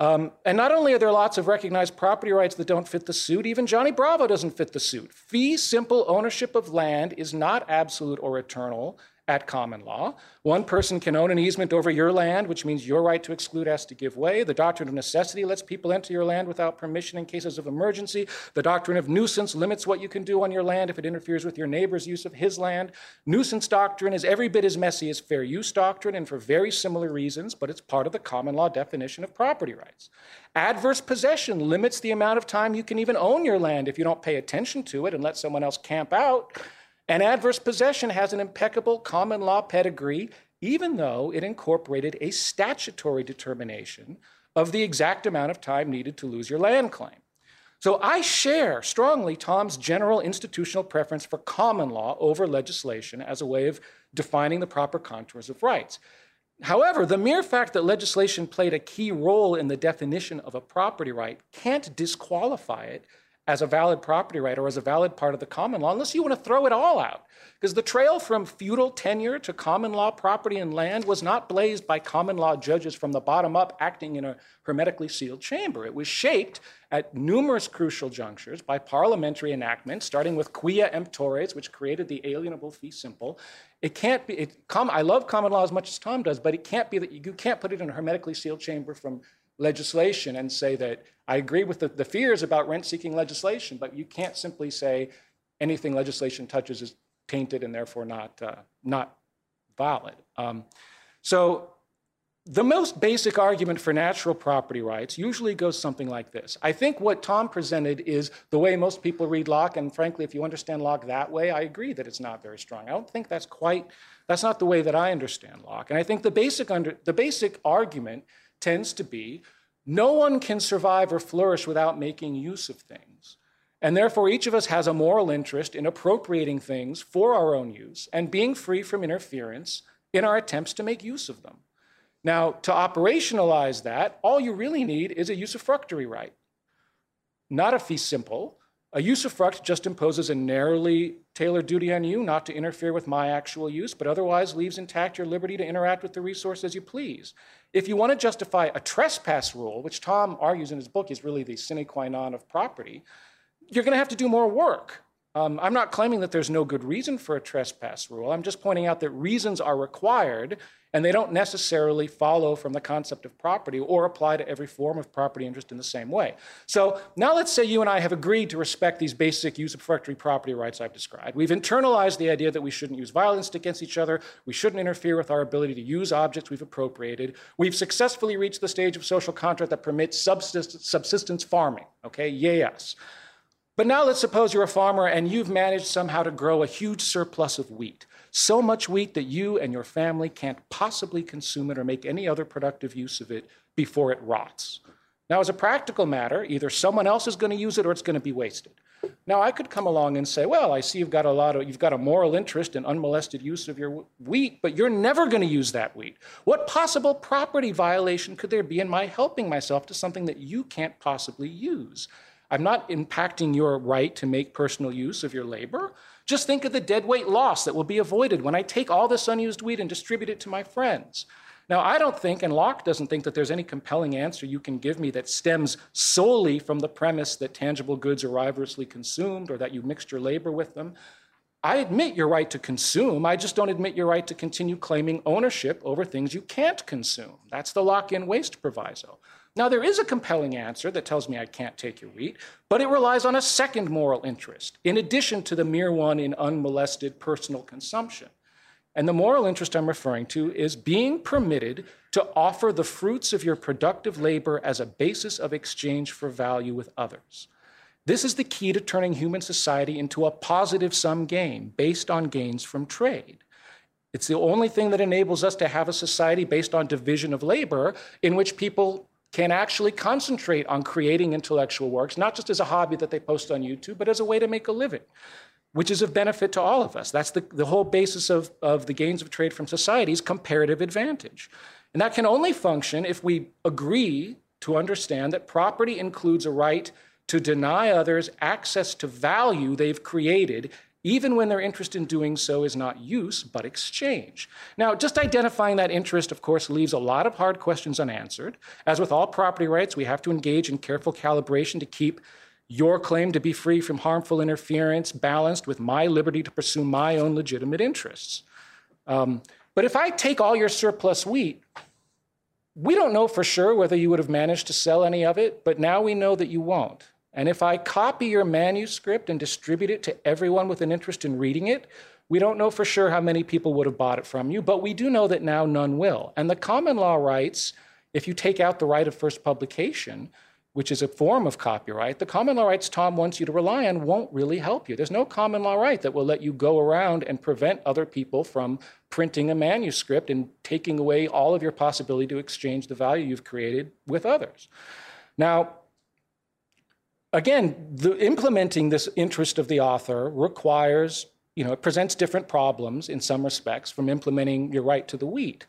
Um, and not only are there lots of recognized property rights that don't fit the suit, even Johnny Bravo doesn't fit the suit. Fee simple ownership of land is not absolute or eternal, at common law. One person can own an easement over your land, which means your right to exclude has to give way. The doctrine of necessity lets people enter your land without permission in cases of emergency. The doctrine of nuisance limits what you can do on your land if it interferes with your neighbor's use of his land. Nuisance doctrine is every bit as messy as fair use doctrine and for very similar reasons, but it's part of the common law definition of property rights. Adverse possession limits the amount of time you can even own your land if you don't pay attention to it and let someone else camp out. And adverse possession has an impeccable common law pedigree, even though it incorporated a statutory determination of the exact amount of time needed to lose your land claim. So I share strongly Tom's general institutional preference for common law over legislation as a way of defining the proper contours of rights. However, the mere fact that legislation played a key role in the definition of a property right can't disqualify it as a valid property right or as a valid part of the common law unless you want to throw it all out. Because the trail from feudal tenure to common law property and land was not blazed by common law judges from the bottom up acting in a hermetically sealed chamber. It was shaped at numerous crucial junctures by parliamentary enactments, starting with quia emptores, which created the alienable fee simple. It can't be, it, com, I love common law as much as Tom does, but it can't be that you, you can't put it in a hermetically sealed chamber from legislation and say that I agree with the, the fears about rent seeking legislation, but you can't simply say anything legislation touches is tainted and therefore not, uh, not valid. Um, so the most basic argument for natural property rights usually goes something like this. I think what Tom presented is the way most people read Locke, and frankly, if you understand Locke that way, I agree that it's not very strong. I don't think that's quite, that's not the way that I understand Locke. And I think the basic, under, the basic argument tends to be no one can survive or flourish without making use of things. And therefore, each of us has a moral interest in appropriating things for our own use and being free from interference in our attempts to make use of them. Now, to operationalize that, all you really need is a usufructuary right, not a fee simple. A usufruct just imposes a narrowly tailored duty on you not to interfere with my actual use, but otherwise leaves intact your liberty to interact with the resource as you please. If you want to justify a trespass rule, which Tom argues in his book is really the sine qua non of property, you're going to have to do more work. Um, I'm not claiming that there's no good reason for a trespass rule. I'm just pointing out that reasons are required and they don't necessarily follow from the concept of property or apply to every form of property interest in the same way. So now let's say you and I have agreed to respect these basic usufructuary property rights I've described. We've internalized the idea that we shouldn't use violence against each other, we shouldn't interfere with our ability to use objects we've appropriated. We've successfully reached the stage of social contract that permits subsistence, subsistence farming. Okay, yes. But now let's suppose you're a farmer and you've managed somehow to grow a huge surplus of wheat. So much wheat that you and your family can't possibly consume it or make any other productive use of it before it rots. Now, as a practical matter, either someone else is going to use it or it's going to be wasted. Now, I could come along and say, well, I see you've got a lot of, you've got a moral interest in unmolested use of your wheat, but you're never going to use that wheat. What possible property violation could there be in my helping myself to something that you can't possibly use? I'm not impacting your right to make personal use of your labor. Just think of the deadweight loss that will be avoided when I take all this unused wheat and distribute it to my friends. Now, I don't think, and Locke doesn't think, that there's any compelling answer you can give me that stems solely from the premise that tangible goods are rivalrously consumed or that you mixed your labor with them. I admit your right to consume. I just don't admit your right to continue claiming ownership over things you can't consume. That's the Lockean waste proviso. Now, there is a compelling answer that tells me I can't take your wheat, but it relies on a second moral interest, in addition to the mere one in unmolested personal consumption. And the moral interest I'm referring to is being permitted to offer the fruits of your productive labor as a basis of exchange for value with others. This is the key to turning human society into a positive sum game based on gains from trade. It's the only thing that enables us to have a society based on division of labor in which people can actually concentrate on creating intellectual works, not just as a hobby that they post on YouTube, but as a way to make a living, which is of benefit to all of us. That's the, the whole basis of, of the gains of trade from society's comparative advantage. And that can only function if we agree to understand that property includes a right to deny others access to value they've created even when their interest in doing so is not use, but exchange. Now, just identifying that interest, of course, leaves a lot of hard questions unanswered. As with all property rights, we have to engage in careful calibration to keep your claim to be free from harmful interference balanced with my liberty to pursue my own legitimate interests. Um, but if I take all your surplus wheat, we don't know for sure whether you would have managed to sell any of it, but now we know that you won't. And if I copy your manuscript and distribute it to everyone with an interest in reading it, we don't know for sure how many people would have bought it from you, but we do know that now none will. And the common law rights, if you take out the right of first publication, which is a form of copyright, the common law rights Tom wants you to rely on won't really help you. There's no common law right that will let you go around and prevent other people from printing a manuscript and taking away all of your possibility to exchange the value you've created with others. Now, again, the, implementing this interest of the author requires, you know, it presents different problems in some respects from implementing your right to the wheat.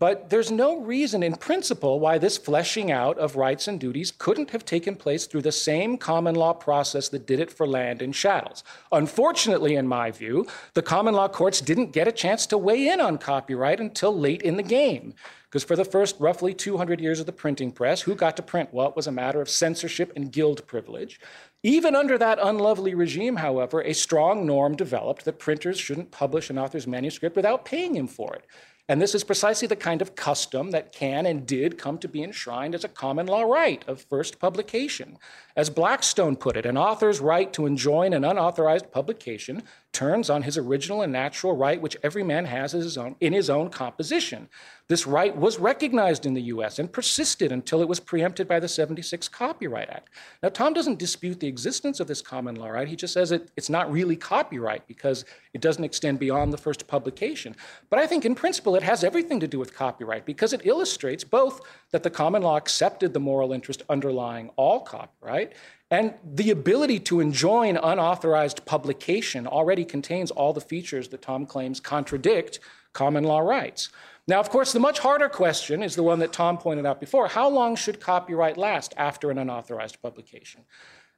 But there's no reason in principle why this fleshing out of rights and duties couldn't have taken place through the same common law process that did it for land and chattels. Unfortunately, in my view, the common law courts didn't get a chance to weigh in on copyright until late in the game. Because for the first roughly 200 years of the printing press, who got to print what was a matter of censorship and guild privilege. Even under that unlovely regime, however, a strong norm developed that printers shouldn't publish an author's manuscript without paying him for it. And this is precisely the kind of custom that can and did come to be enshrined as a common law right of first publication. As Blackstone put it, an author's right to enjoin an unauthorized publication turns on his original and natural right, which every man has his own, in his own composition. This right was recognized in the US and persisted until it was preempted by the 76 Copyright Act. Now, Tom doesn't dispute the existence of this common law right. He just says it, it's not really copyright because it doesn't extend beyond the first publication. But I think in principle it has everything to do with copyright because it illustrates both that the common law accepted the moral interest underlying all copyright and the ability to enjoin unauthorized publication already contains all the features that Tom claims contradict common law rights. Now, of course, the much harder question is the one that Tom pointed out before. How long should copyright last after an unauthorized publication?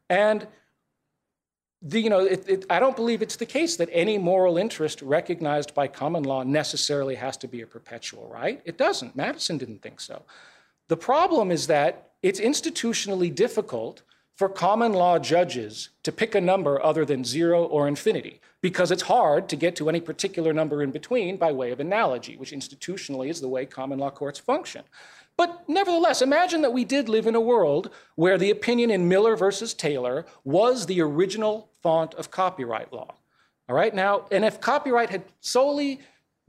And the, you know, it, it, I don't believe it's the case that any moral interest recognized by common law necessarily has to be a perpetual right. It doesn't. Madison didn't think so. The problem is that it's institutionally difficult for common law judges to pick a number other than zero or infinity because it's hard to get to any particular number in between by way of analogy, which institutionally is the way common law courts function. But nevertheless, imagine that we did live in a world where the opinion in Miller versus Taylor was the original font of copyright law. All right, now, and if copyright had solely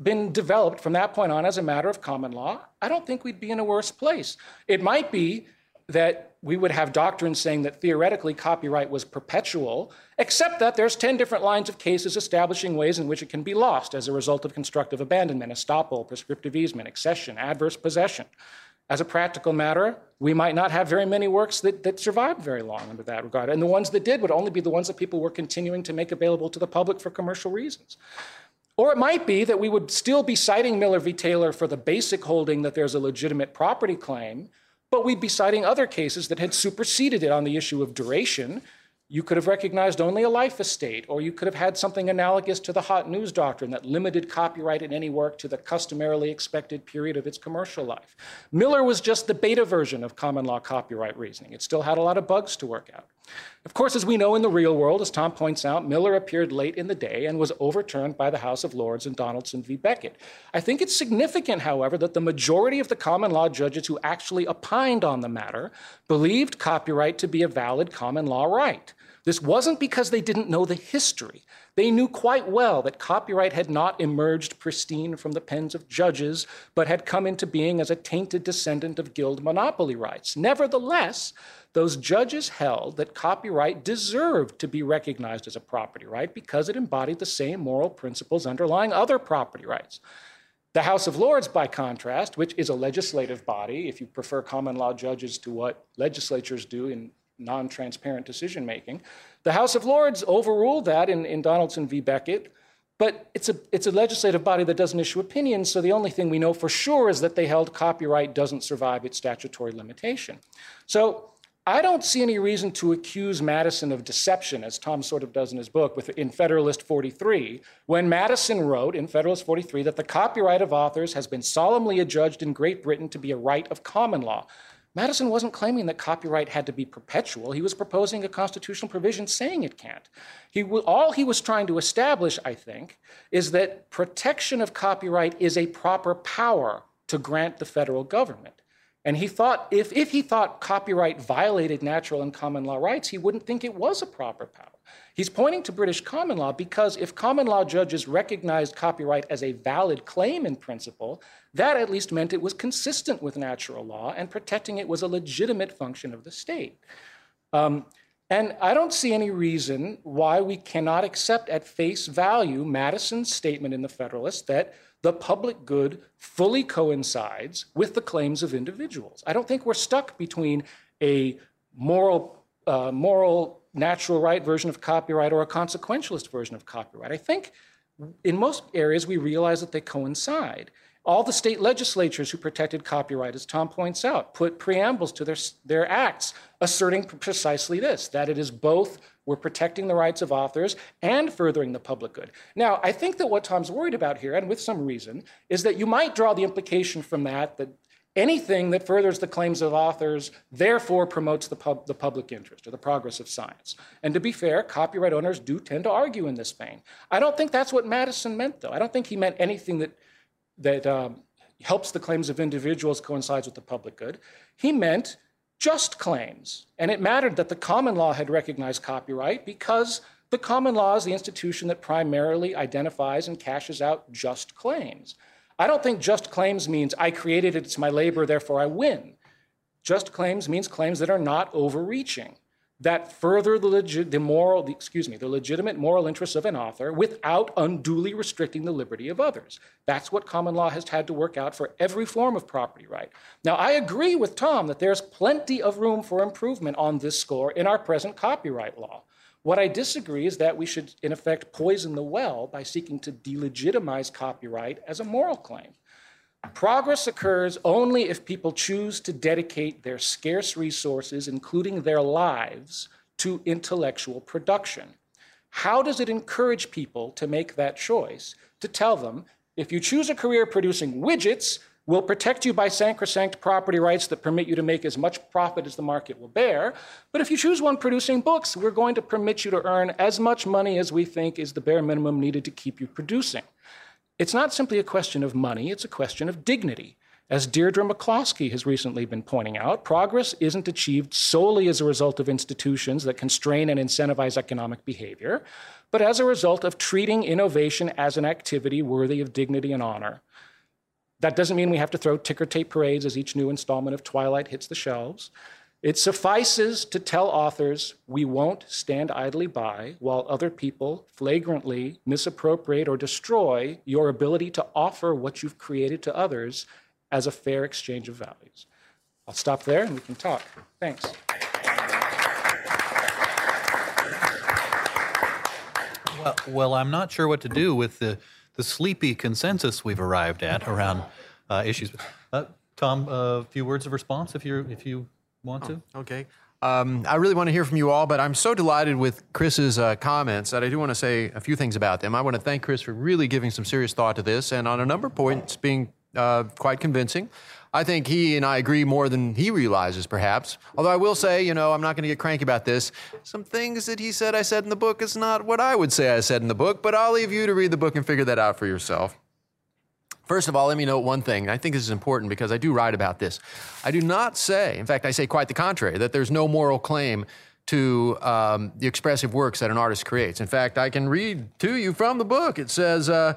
been developed from that point on as a matter of common law, I don't think we'd be in a worse place. It might be that we would have doctrines saying that theoretically copyright was perpetual, except that there's 10 different lines of cases establishing ways in which it can be lost as a result of constructive abandonment, estoppel, prescriptive easement, accession, adverse possession. As a practical matter, we might not have very many works that, that survived very long under that regard. And the ones that did would only be the ones that people were continuing to make available to the public for commercial reasons. Or it might be that we would still be citing Miller v. Taylor for the basic holding that there's a legitimate property claim, but we'd be citing other cases that had superseded it on the issue of duration. You could have recognized only a life estate, or you could have had something analogous to the hot news doctrine that limited copyright in any work to the customarily expected period of its commercial life. Miller was just the beta version of common law copyright reasoning. It still had a lot of bugs to work out. Of course, as we know in the real world, as Tom points out, Miller appeared late in the day and was overturned by the House of Lords in Donaldson v. Beckett. I think it's significant, however, that the majority of the common law judges who actually opined on the matter believed copyright to be a valid common law right. This wasn't because they didn't know the history. They knew quite well that copyright had not emerged pristine from the pens of judges, but had come into being as a tainted descendant of guild monopoly rights. Nevertheless, those judges held that copyright deserved to be recognized as a property right because it embodied the same moral principles underlying other property rights. The House of Lords, by contrast, which is a legislative body, if you prefer common law judges to what legislatures do in non transparent decision making, the House of Lords overruled that in, in Donaldson v. Beckett. But it's a, it's a legislative body that doesn't issue opinions, so the only thing we know for sure is that they held copyright doesn't survive its statutory limitation. So I don't see any reason to accuse Madison of deception, as Tom sort of does in his book with, in Federalist 43, when Madison wrote in Federalist 43 that the copyright of authors has been solemnly adjudged in Great Britain to be a right of common law. Madison wasn't claiming that copyright had to be perpetual. He was proposing a constitutional provision saying it can't. He, all he was trying to establish, I think, is that protection of copyright is a proper power to grant the federal government. And he thought if, if he thought copyright violated natural and common law rights, he wouldn't think it was a proper power. He's pointing to British common law because if common law judges recognized copyright as a valid claim in principle, that at least meant it was consistent with natural law and protecting it was a legitimate function of the state. Um, and I don't see any reason why we cannot accept at face value Madison's statement in the Federalist that the public good fully coincides with the claims of individuals. I don't think we're stuck between a moral, uh, moral natural right version of copyright or a consequentialist version of copyright. I think in most areas we realize that they coincide. All the state legislatures who protected copyright, as Tom points out, put preambles to their, their acts asserting precisely this that it is both we're protecting the rights of authors and furthering the public good. Now, I think that what Tom's worried about here, and with some reason, is that you might draw the implication from that that anything that furthers the claims of authors therefore promotes the, pub, the public interest or the progress of science. And to be fair, copyright owners do tend to argue in this vein. I don't think that's what Madison meant, though. I don't think he meant anything that, that um, helps the claims of individuals coincides with the public good. He meant just claims. And it mattered that the common law had recognized copyright because the common law is the institution that primarily identifies and cashes out just claims. I don't think just claims means I created it, it's my labor, therefore I win. Just claims means claims that are not overreaching, that further the, legi- the moral, the, excuse me, the legitimate moral interests of an author without unduly restricting the liberty of others. That's what common law has had to work out for every form of property right. Now, I agree with Tom that there's plenty of room for improvement on this score in our present copyright law. What I disagree is that we should, in effect, poison the well by seeking to delegitimize copyright as a moral claim. Progress occurs only if people choose to dedicate their scarce resources, including their lives, to intellectual production. How does it encourage people to make that choice? To tell them, if you choose a career producing widgets, we'll protect you by sacrosanct property rights that permit you to make as much profit as the market will bear. But if you choose one producing books, we're going to permit you to earn as much money as we think is the bare minimum needed to keep you producing. It's not simply a question of money, it's a question of dignity. As Deirdre McCloskey has recently been pointing out, progress isn't achieved solely as a result of institutions that constrain and incentivize economic behavior, but as a result of treating innovation as an activity worthy of dignity and honor. That doesn't mean we have to throw ticker tape parades as each new installment of Twilight hits the shelves. It suffices to tell authors we won't stand idly by while other people flagrantly misappropriate or destroy your ability to offer what you've created to others as a fair exchange of values. I'll stop there and we can talk. Thanks. Well, well, I'm not sure what to do with the the sleepy consensus we've arrived at around uh, issues. Uh, Tom, a few words of response if you if you want to. Oh, okay. Um, I really want to hear from you all, but I'm so delighted with Chris's uh, comments that I do want to say a few things about them. I want to thank Chris for really giving some serious thought to this, and on a number of points, being uh, quite convincing. I think he and I agree more than he realizes, perhaps. Although I will say, you know, I'm not going to get cranky about this. Some things that he said I said in the book is not what I would say I said in the book, but I'll leave you to read the book and figure that out for yourself. First of all, let me note one thing. I think this is important because I do write about this. I do not say, in fact, I say quite the contrary, that there's no moral claim to um, the expressive works that an artist creates. In fact, I can read to you from the book. It says, uh,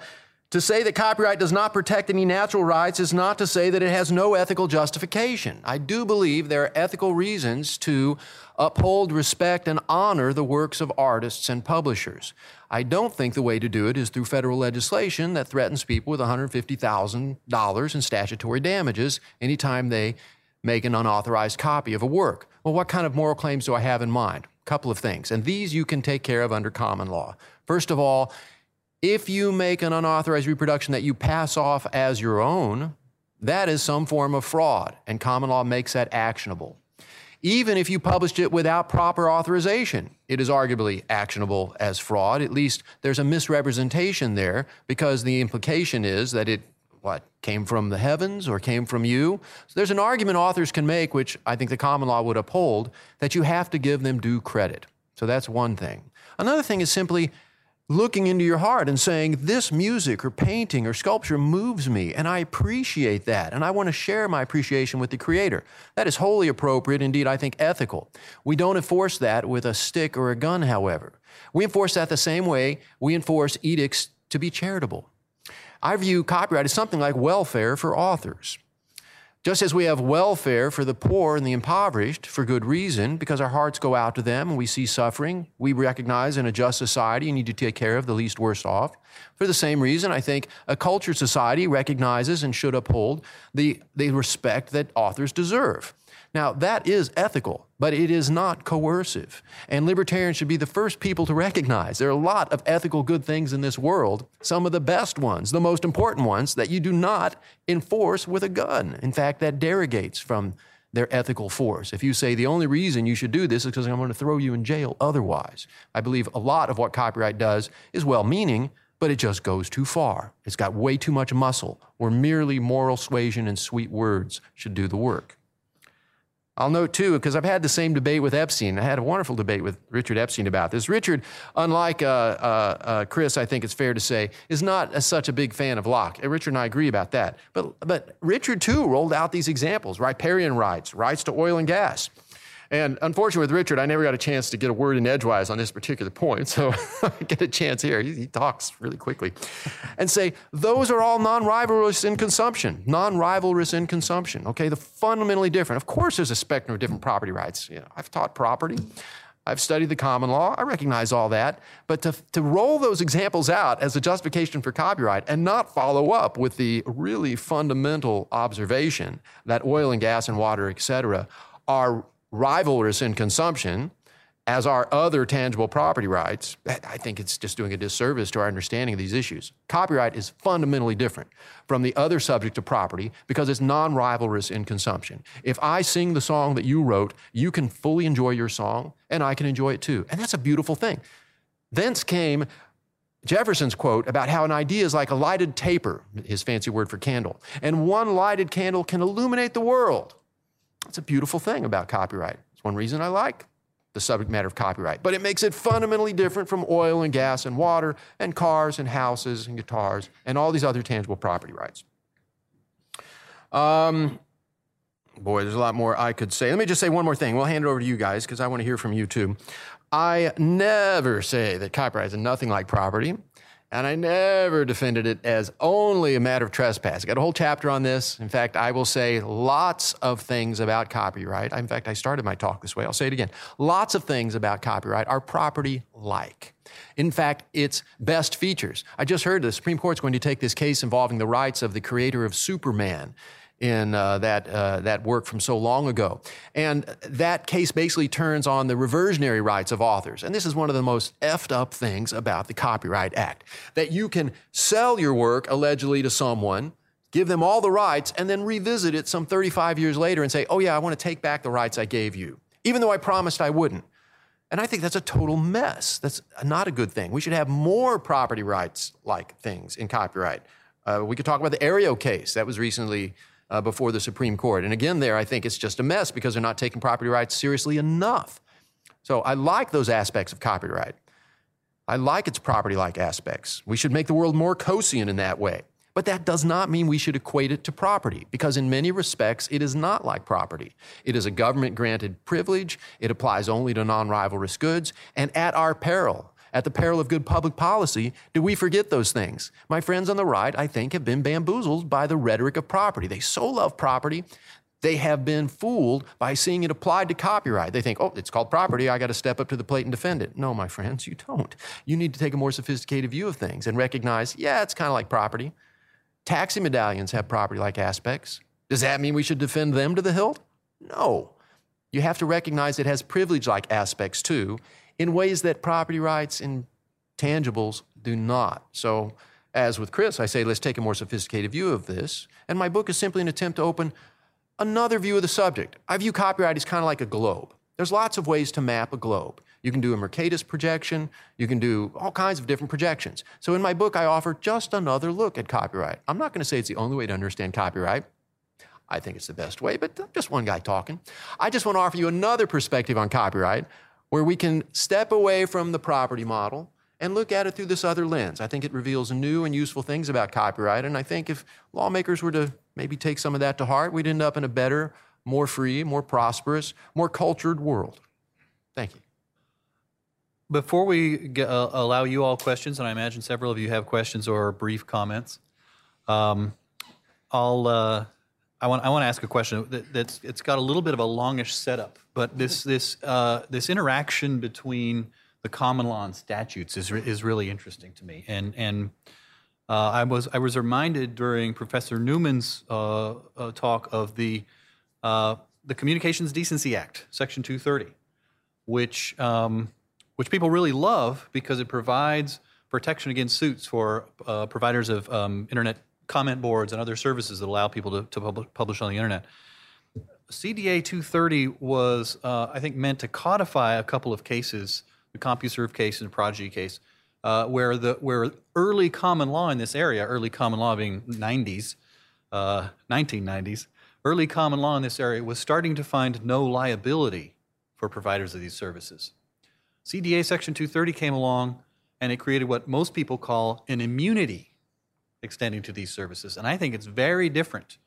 to say that copyright does not protect any natural rights is not to say that it has no ethical justification. I do believe there are ethical reasons to uphold, respect, and honor the works of artists and publishers. I don't think the way to do it is through federal legislation that threatens people with $150,000 in statutory damages anytime they make an unauthorized copy of a work. Well, what kind of moral claims do I have in mind? A couple of things, and these you can take care of under common law. First of all, if you make an unauthorized reproduction that you pass off as your own, that is some form of fraud, and common law makes that actionable. Even if you published it without proper authorization, it is arguably actionable as fraud. At least there's a misrepresentation there because the implication is that it what came from the heavens or came from you. So there's an argument authors can make, which I think the common law would uphold, that you have to give them due credit. So that's one thing. Another thing is simply looking into your heart and saying, This music or painting or sculpture moves me, and I appreciate that, and I want to share my appreciation with the Creator. That is wholly appropriate, indeed, I think ethical. We don't enforce that with a stick or a gun, however. We enforce that the same way we enforce edicts to be charitable. I view copyright as something like welfare for authors. Just as we have welfare for the poor and the impoverished for good reason, because our hearts go out to them and we see suffering, we recognize in a just society you need to take care of the least worst off. For the same reason, I think a cultured society recognizes and should uphold the, the respect that authors deserve. Now, that is ethical, but it is not coercive. And libertarians should be the first people to recognize there are a lot of ethical good things in this world, some of the best ones, the most important ones, that you do not enforce with a gun. In fact, that derogates from their ethical force. If you say the only reason you should do this is because I'm going to throw you in jail otherwise, I believe a lot of what copyright does is well meaning, but it just goes too far. It's got way too much muscle, where merely moral suasion and sweet words should do the work. I'll note too, because I've had the same debate with Epstein. I had a wonderful debate with Richard Epstein about this. Richard, unlike uh, uh, uh, Chris, I think it's fair to say, is not a, such a big fan of Locke. And Richard and I agree about that. But, but Richard too rolled out these examples riparian rights, rights to oil and gas. And unfortunately, with Richard, I never got a chance to get a word in edgewise on this particular point. So (laughs) I get a chance here. He, he talks really quickly. And say, those are all non rivalrous in consumption. Non rivalrous in consumption. Okay, the fundamentally different. Of course, there's a spectrum of different property rights. You know, I've taught property. I've studied the common law. I recognize all that. But to, to roll those examples out as a justification for copyright and not follow up with the really fundamental observation that oil and gas and water, et cetera, are rivalrous in consumption as are other tangible property rights, I think it's just doing a disservice to our understanding of these issues. Copyright is fundamentally different from the other subject of property because it's non rivalrous in consumption. If I sing the song that you wrote, you can fully enjoy your song, and I can enjoy it too. And that's a beautiful thing. Thence came Jefferson's quote about how an idea is like a lighted taper, his fancy word for candle, and one lighted candle can illuminate the world. That's a beautiful thing about copyright. It's one reason I like the subject matter of copyright. But it makes it fundamentally different from oil and gas and water and cars and houses and guitars and all these other tangible property rights. Um, boy, there's a lot more I could say. Let me just say one more thing. We'll hand it over to you guys because I want to hear from you too. I never say that copyright is nothing like property. And I never defended it as only a matter of trespass. I got a whole chapter on this. In fact, I will say lots of things about copyright. In fact, I started my talk this way. I'll say it again. Lots of things about copyright are property like. In fact, its best features. I just heard the Supreme Court's going to take this case involving the rights of the creator of Superman in uh, that, uh, that work from so long ago. And that case basically turns on the reversionary rights of authors. And this is one of the most effed up things about the Copyright Act that you can sell your work allegedly to someone, give them all the rights, and then revisit it some 35 years later and say, oh, yeah, I want to take back the rights I gave you, even though I promised I wouldn't. And I think that's a total mess. That's not a good thing. We should have more property rights like things in copyright. Uh, we could talk about the Aereo case that was recently uh, before the Supreme Court. And again, there, I think it's just a mess because they're not taking property rights seriously enough. So I like those aspects of copyright. I like its property like aspects. We should make the world more Coasean in that way. But that does not mean we should equate it to property, because in many respects, it is not like property. It is a government granted privilege, it applies only to non rivalrous goods, and at our peril, at the peril of good public policy, do we forget those things? My friends on the right, I think, have been bamboozled by the rhetoric of property. They so love property, they have been fooled by seeing it applied to copyright. They think, oh, it's called property. I got to step up to the plate and defend it. No, my friends, you don't. You need to take a more sophisticated view of things and recognize, yeah, it's kind of like property. Taxi medallions have property like aspects. Does that mean we should defend them to the hilt? No. You have to recognize it has privilege like aspects too, in ways that property rights and tangibles do not. So, as with Chris, I say let's take a more sophisticated view of this. And my book is simply an attempt to open another view of the subject. I view copyright as kind of like a globe. There's lots of ways to map a globe. You can do a Mercator projection, you can do all kinds of different projections. So in my book, I offer just another look at copyright. I'm not going to say it's the only way to understand copyright. I think it's the best way, but just one guy talking. I just want to offer you another perspective on copyright where we can step away from the property model and look at it through this other lens. I think it reveals new and useful things about copyright. And I think if lawmakers were to maybe take some of that to heart, we'd end up in a better, more free, more prosperous, more cultured world. Thank you. Before we uh, allow you all questions, and I imagine several of you have questions or brief comments, um, I'll. Uh, I want, I want to ask a question that, that's it's got a little bit of a longish setup, but this this uh, this interaction between the common law and statutes is is really interesting to me, and and uh, I was I was reminded during Professor Newman's uh, uh talk of the uh, the Communications Decency Act, Section 230, which um, which people really love because it provides protection against suits for uh, providers of um, internet comment boards and other services that allow people to, to pub- publish on the internet. CDA 230 was, uh, I think, meant to codify a couple of cases, the CompuServe case and the Prodigy case, uh, where the where early common law in this area, early common law being 90s, uh, 1990s, early common law in this area was starting to find no liability for providers of these services. CDA Section 230 came along and it created what most people call an immunity extending to these services. And I think it's very different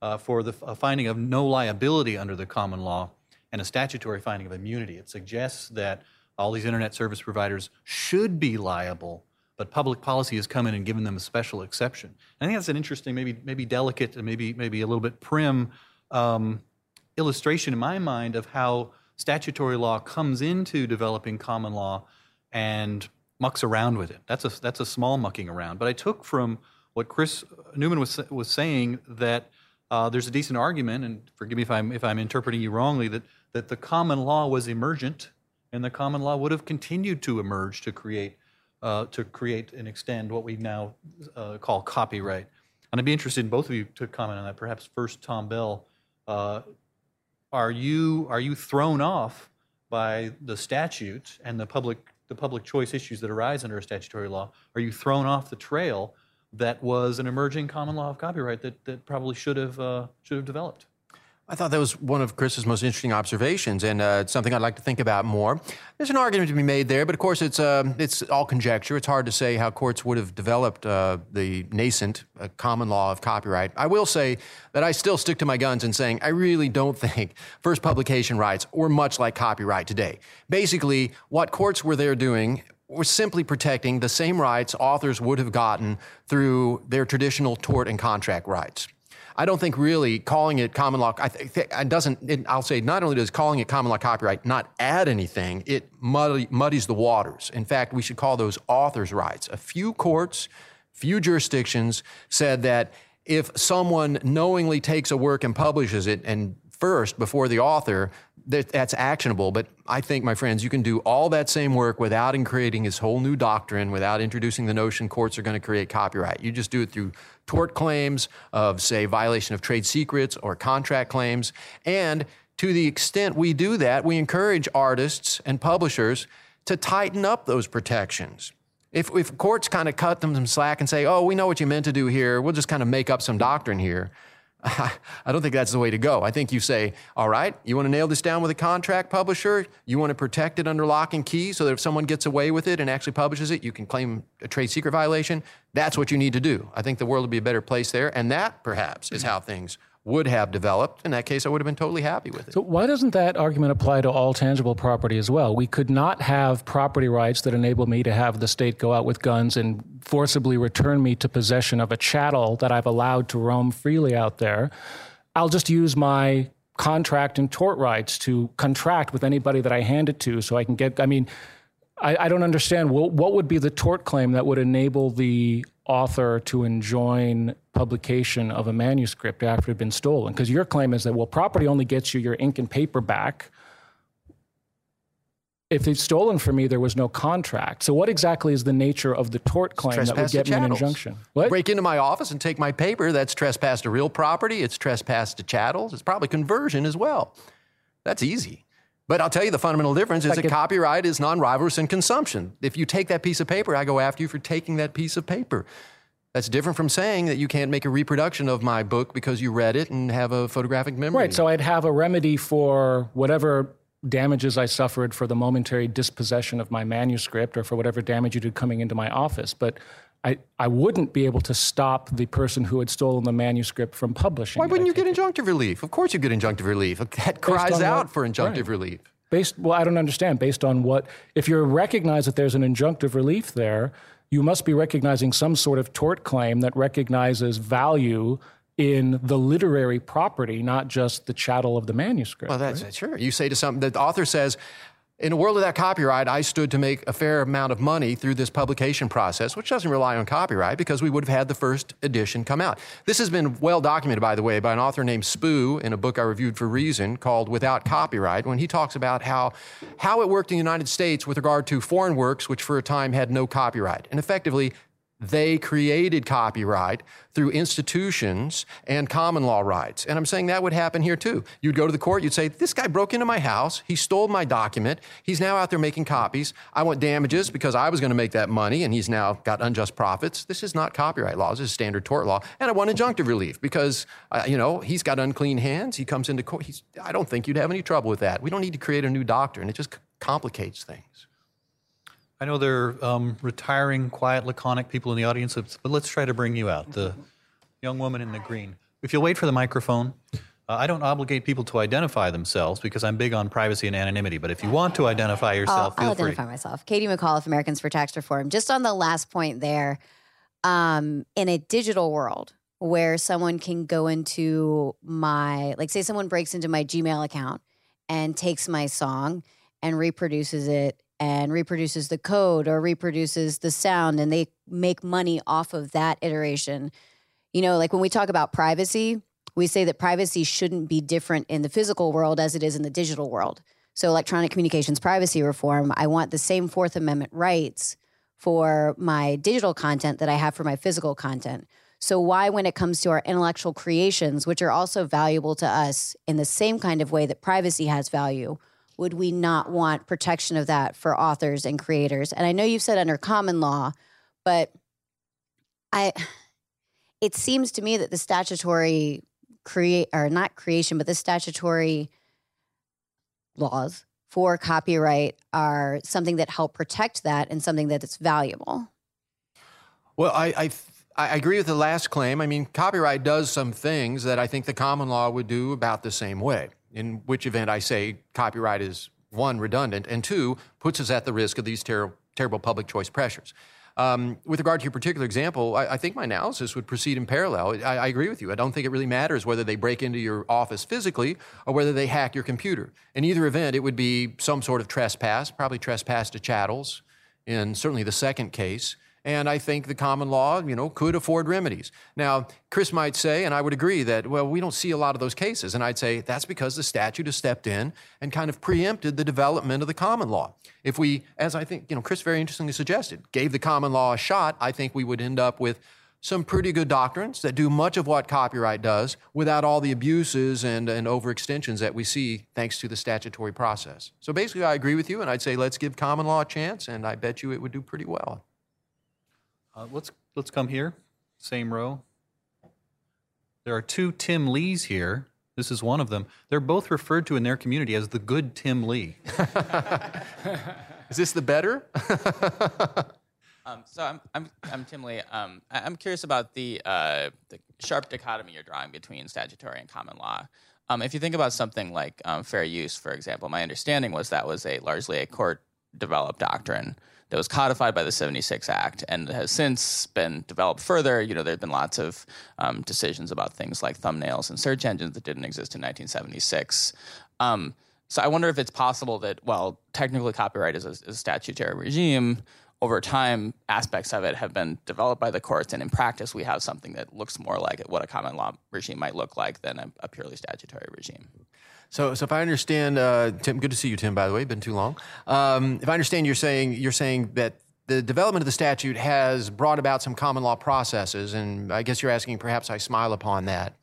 uh, for the finding of no liability under the common law and a statutory finding of immunity. It suggests that all these internet service providers should be liable, but public policy has come in and given them a special exception. I think that's an interesting, maybe maybe delicate, and maybe maybe a little bit prim um, illustration in my mind of how statutory law comes into developing common law and mucks around with it. That's a that's a small mucking around. But I took from what Chris Newman was was saying that uh, there's a decent argument, and forgive me if I'm if I'm interpreting you wrongly, that that the common law was emergent, and the common law would have continued to emerge to create uh, to create and extend what we now uh, call copyright. And I'd be interested in both of you to comment on that. Perhaps first, Tom Bell. Uh, are you are you thrown off by the statute and the public the public choice issues that arise under a statutory law? Are you thrown off the trail that was an emerging common law of copyright that, that probably should have uh, should have developed? I thought that was one of Chris's most interesting observations, and uh, something I'd like to think about more. There's an argument to be made there, but of course it's uh, it's all conjecture. It's hard to say how courts would have developed uh, the nascent uh, common law of copyright. I will say that I still stick to my guns in saying I really don't think first publication rights were much like copyright today. Basically, what courts were there doing was simply protecting the same rights authors would have gotten through their traditional tort and contract rights. I don't think really calling it common law. I th- it doesn't. It, I'll say not only does calling it common law copyright not add anything, it muddy, muddies the waters. In fact, we should call those authors' rights. A few courts, few jurisdictions said that if someone knowingly takes a work and publishes it and first before the author, that's actionable. But I think, my friends, you can do all that same work without creating this whole new doctrine, without introducing the notion courts are going to create copyright. You just do it through tort claims of, say, violation of trade secrets or contract claims. And to the extent we do that, we encourage artists and publishers to tighten up those protections. If, if courts kind of cut them some slack and say, oh, we know what you meant to do here, we'll just kind of make up some doctrine here, (laughs) I don't think that's the way to go. I think you say, all right, you want to nail this down with a contract publisher? You want to protect it under lock and key so that if someone gets away with it and actually publishes it, you can claim a trade secret violation? That's what you need to do. I think the world would be a better place there. And that, perhaps, is how things would have developed. In that case, I would have been totally happy with it. So, why doesn't that argument apply to all tangible property as well? We could not have property rights that enable me to have the state go out with guns and forcibly return me to possession of a chattel that I've allowed to roam freely out there. I'll just use my contract and tort rights to contract with anybody that I hand it to so I can get. I mean, I, I don't understand. What, what would be the tort claim that would enable the author to enjoin publication of a manuscript after it had been stolen? Because your claim is that, well, property only gets you your ink and paper back. If it's stolen from me, there was no contract. So, what exactly is the nature of the tort claim that would get me an injunction? What? Break into my office and take my paper. That's trespass to real property. It's trespass to chattels. It's probably conversion as well. That's easy. But I'll tell you the fundamental difference is that copyright is non-rivalrous in consumption. If you take that piece of paper, I go after you for taking that piece of paper. That's different from saying that you can't make a reproduction of my book because you read it and have a photographic memory. Right. So I'd have a remedy for whatever damages I suffered for the momentary dispossession of my manuscript or for whatever damage you did coming into my office. But I, I wouldn't be able to stop the person who had stolen the manuscript from publishing. Why wouldn't it, you get injunctive relief? Of course you get injunctive relief. That cries out what, for injunctive right. relief. Based, well, I don't understand. Based on what? If you recognize that there's an injunctive relief there, you must be recognizing some sort of tort claim that recognizes value in the literary property, not just the chattel of the manuscript. Well, that's right? sure. You say to something, the author says, in a world without copyright, I stood to make a fair amount of money through this publication process, which doesn't rely on copyright because we would have had the first edition come out. This has been well documented, by the way, by an author named Spoo in a book I reviewed for Reason called Without Copyright, when he talks about how, how it worked in the United States with regard to foreign works, which for a time had no copyright. And effectively, they created copyright through institutions and common law rights. And I'm saying that would happen here too. You'd go to the court, you'd say, This guy broke into my house, he stole my document, he's now out there making copies. I want damages because I was going to make that money and he's now got unjust profits. This is not copyright law, this is standard tort law. And I want injunctive relief because, uh, you know, he's got unclean hands, he comes into court. I don't think you'd have any trouble with that. We don't need to create a new doctrine, it just complicates things. I know there are um, retiring, quiet, laconic people in the audience, but let's try to bring you out. The young woman in the green. If you'll wait for the microphone, uh, I don't obligate people to identify themselves because I'm big on privacy and anonymity. But if you want to identify yourself, I'll, I'll identify myself. Katie McAuliffe, Americans for Tax Reform. Just on the last point there, um, in a digital world where someone can go into my, like, say someone breaks into my Gmail account and takes my song and reproduces it and reproduces the code or reproduces the sound and they make money off of that iteration. You know, like when we talk about privacy, we say that privacy shouldn't be different in the physical world as it is in the digital world. So, electronic communications privacy reform, I want the same Fourth Amendment rights for my digital content that I have for my physical content. So, why, when it comes to our intellectual creations, which are also valuable to us in the same kind of way that privacy has value, would we not want protection of that for authors and creators? And I know you've said under common law, but I it seems to me that the statutory create or not creation, but the statutory laws for copyright are something that help protect that and something that is valuable. Well, I, I I agree with the last claim. I mean, copyright does some things that I think the common law would do about the same way in which event I say copyright is one, redundant, and two, puts us at the risk of these ter- terrible public choice pressures. Um, with regard to your particular example, I, I, think my analysis would proceed in parallel. I, I, agree with you. I don't think it really matters whether they break into your office physically or whether they hack your computer. In either event, it would be some sort of trespass, probably trespass to chattels, in certainly the second case. And I think the common law, you know, could afford remedies. Now, Chris might say, and I would agree that, well, we don't see a lot of those cases. And I'd say that's because the statute has stepped in and kind of preempted the development of the common law. If we, as I think, you know, Chris very interestingly suggested, gave the common law a shot, I think we would end up with some pretty good doctrines that do much of what copyright does without all the abuses and, and overextensions that we see thanks to the statutory process. So basically, I agree with you, and I'd say let's give common law a chance, and I bet you it would do pretty well. Uh, let's let's come here, same row. There are two Tim Lees here. This is one of them. They're both referred to in their community as the good Tim Lee. (laughs) is this the better? (laughs) um, so I'm, I'm, I'm Tim Lee. Um, I'm curious about the, uh, the sharp dichotomy you're drawing between statutory and common law. Um, if you think about something like um, fair use, for example, my understanding was that was a largely a court developed doctrine that was codified by the 76 Act and has since been developed further. You know, there have been lots of um, decisions about things like thumbnails and search engines that didn't exist in 1976. Um, so I wonder if it's possible that, while technically copyright is a, is a statutory regime, over time, aspects of it have been developed by the courts, and in practice, we have something that looks more like what a common law regime might look like than a, a purely statutory regime. So, so if I understand, uh, Tim, good to see you, Tim. By the way, been too long. Um, if I understand, you're saying you're saying that the development of the statute has brought about some common law processes, and I guess you're asking, perhaps I smile upon that.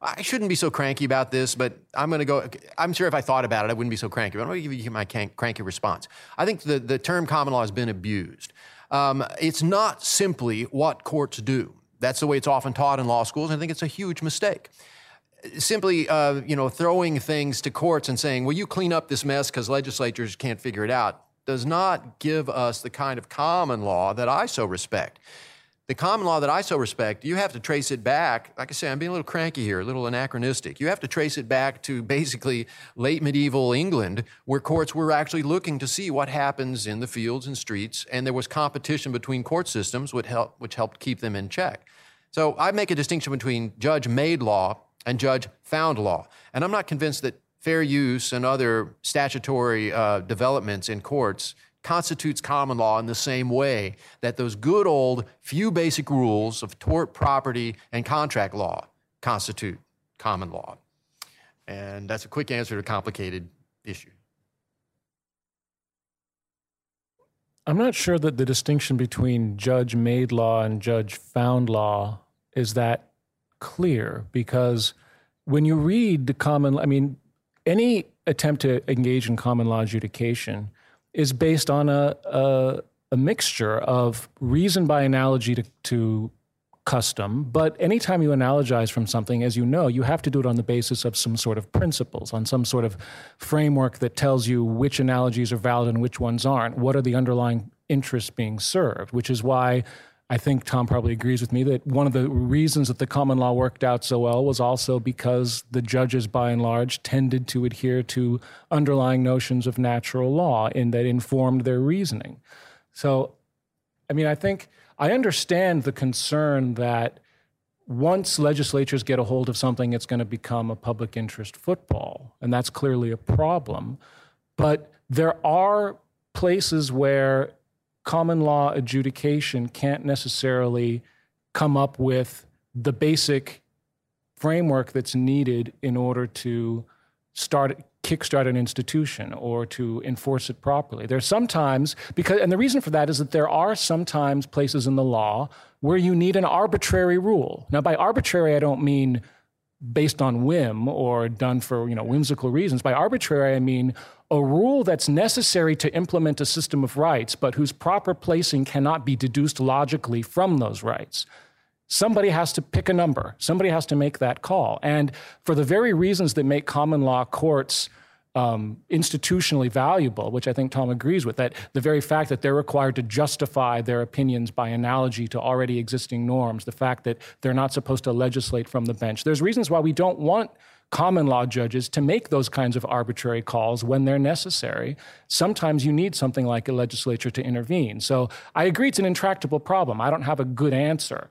I shouldn't be so cranky about this, but I'm going to go. I'm sure if I thought about it, I wouldn't be so cranky. But I'm going to give you my cranky response. I think the, the term common law has been abused. Um, it's not simply what courts do. That's the way it's often taught in law schools. And I think it's a huge mistake. Simply, uh, you know, throwing things to courts and saying, "Well, you clean up this mess because legislatures can't figure it out," does not give us the kind of common law that I so respect the common law that I so respect, you have to trace it back. Like I say, I'm being a little cranky here, a little anachronistic. You have to trace it back to basically late medieval England, where courts were actually looking to see what happens in the fields and streets, and there was competition between court systems, which, help, which helped keep them in check. So I make a distinction between judge made law and judge found law. And I'm not convinced that fair use and other statutory uh, developments in courts constitutes common law in the same way that those good old few basic rules of tort, property, and contract law constitute common law. And that's a quick answer to a complicated issue. I'm not sure that the distinction between judge made law and judge found law is that clear because when you read the common, I mean, any attempt to engage in common law adjudication is based on a, a, a mixture of reason by analogy to, to custom, but anytime you analogize from something, as you know, you have to do it on the basis of some sort of principles, on some sort of framework that tells you which analogies are valid and which ones aren't. What are the underlying interests being served? Which is why I think Tom probably agrees with me that one of the reasons that the common law worked out so well was also because the judges, by and large, tended to adhere to underlying notions of natural law and that informed their reasoning. So, I mean, I think I understand the concern that once legislatures get a hold of something, it's going to become a public interest football. And that's clearly a problem. But there are places where common law adjudication can't necessarily come up with the basic framework that's needed in order to start kickstart an institution or to enforce it properly. There's sometimes because and the reason for that is that there are sometimes places in the law where you need an arbitrary rule. Now by arbitrary I don't mean based on whim or done for, you know, whimsical reasons. By arbitrary I mean a rule that's necessary to implement a system of rights, but whose proper placing cannot be deduced logically from those rights. Somebody has to pick a number. Somebody has to make that call. And for the very reasons that make common law courts um, institutionally valuable, which I think Tom agrees with, that the very fact that they're required to justify their opinions by analogy to already existing norms, the fact that they're not supposed to legislate from the bench. There's reasons why we don't want common law judges to make those kinds of arbitrary calls when they're necessary. Sometimes you need something like a legislature to intervene. So I agree it's an intractable problem. I don't have a good answer,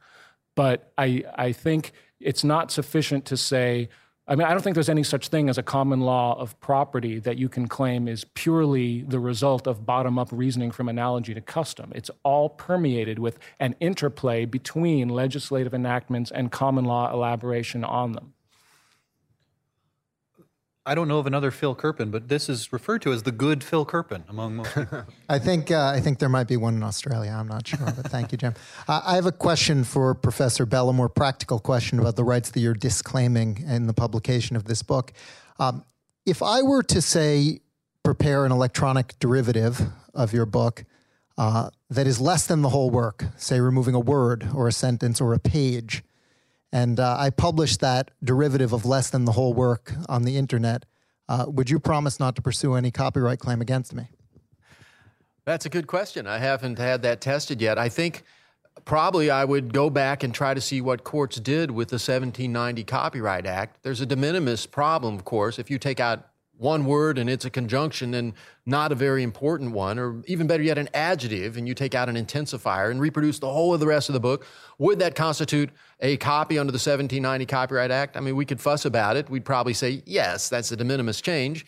but I, I think it's not sufficient to say, I mean, I don't think there's any such thing as a common law of property that you can claim is purely the result of bottom up reasoning from analogy to custom. It's all permeated with an interplay between legislative enactments and common law elaboration on them. I don't know of another Phil Kerpen, but this is referred to as the good Phil Kerpen among most people. (laughs) I think uh, I think there might be one in Australia. I'm not sure, but thank you, Jim. (laughs) Uh, I have a question for Professor Bell, a more practical question about the rights that you're disclaiming in the publication of this book. Um, if I were to say prepare an electronic derivative of your book uh, that is less than the whole work, say removing a word or a sentence or a page, and uh, I published that derivative of less than the whole work on the internet. Uh, would you promise not to pursue any copyright claim against me? That's a good question. I haven't had that tested yet. I think probably I would go back and try to see what courts did with the 1790 Copyright Act. There's a de minimis problem, of course. If you take out one word and it's a conjunction and not a very important one, or even better yet, an adjective, and you take out an intensifier and reproduce the whole of the rest of the book, would that constitute a copy under the 1790 Copyright Act? I mean, we could fuss about it. We'd probably say, yes, that's a de minimis change.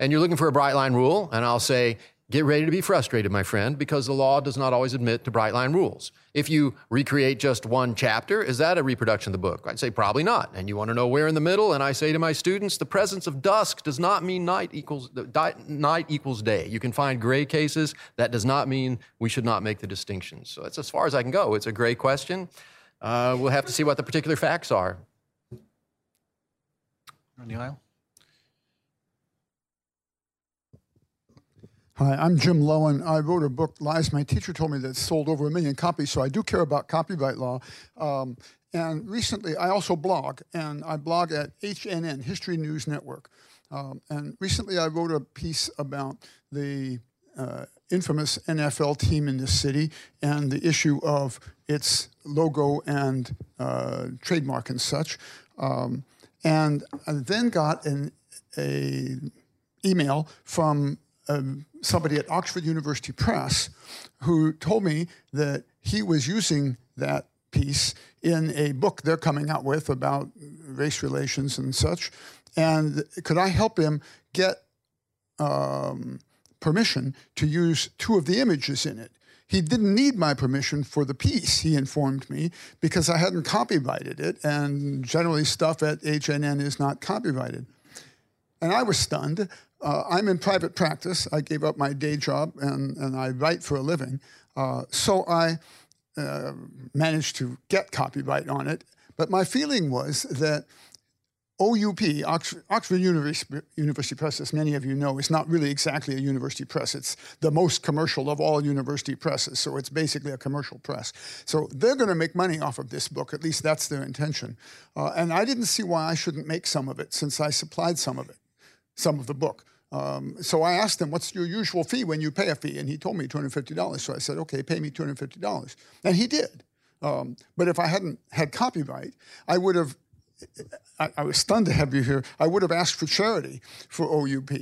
And you're looking for a bright line rule, and I'll say, Get ready to be frustrated, my friend, because the law does not always admit to bright line rules. If you recreate just one chapter, is that a reproduction of the book? I'd say probably not. And you want to know where in the middle? And I say to my students, the presence of dusk does not mean night equals night equals day. You can find gray cases. That does not mean we should not make the distinction. So that's as far as I can go. It's a gray question. Uh, we'll have to see what the particular facts are. On the aisle. Hi, I'm Jim Loewen. I wrote a book, Lies My Teacher Told Me, that sold over a million copies, so I do care about copyright law. Um, and recently, I also blog, and I blog at HNN, History News Network. Um, and recently, I wrote a piece about the uh, infamous NFL team in this city and the issue of its logo and uh, trademark and such. Um, and I then got an a email from um, somebody at Oxford University Press who told me that he was using that piece in a book they're coming out with about race relations and such. And could I help him get um, permission to use two of the images in it? He didn't need my permission for the piece, he informed me, because I hadn't copyrighted it, and generally stuff at HNN is not copyrighted. And I was stunned. Uh, I'm in private practice. I gave up my day job and, and I write for a living. Uh, so I uh, managed to get copyright on it. But my feeling was that OUP, Oxford, Oxford University, University, Press, as many of you know, is not really exactly a university press. It's the most commercial of all university presses, so it's basically a commercial press. So they're going to make money off of this book, at least that's their intention. Uh, and I didn't see why I shouldn't make some of it since I supplied some of it some of the book. Um, so I asked him, "What's your usual fee when you pay a fee?" And he told me two hundred fifty dollars. So I said, "Okay, pay me two hundred fifty dollars," and he did. Um, but if I hadn't had copyright, I would have. I, I, was stunned to have you here. I would have asked for charity for OUP.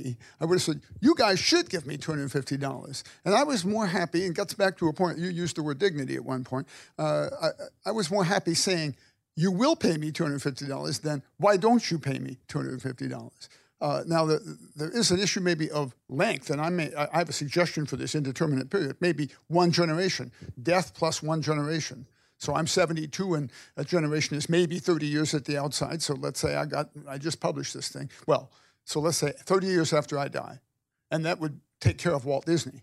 I would have said, "You guys should give me two hundred fifty dollars," and I was more happy. And gets back to a point. You used the word dignity at one point. Uh, I, I was more happy saying, "You will pay me two hundred fifty dollars," than "Why don't you pay me two hundred fifty dollars?" Uh, now, the, there is an issue maybe of length, and I, may, I have a suggestion for this indeterminate period, maybe one generation, death plus one generation. So I'm 72, and a generation is maybe 30 years at the outside. So let's say I got, I just published this thing. Well, so let's say 30 years after I die, and that would take care of Walt Disney.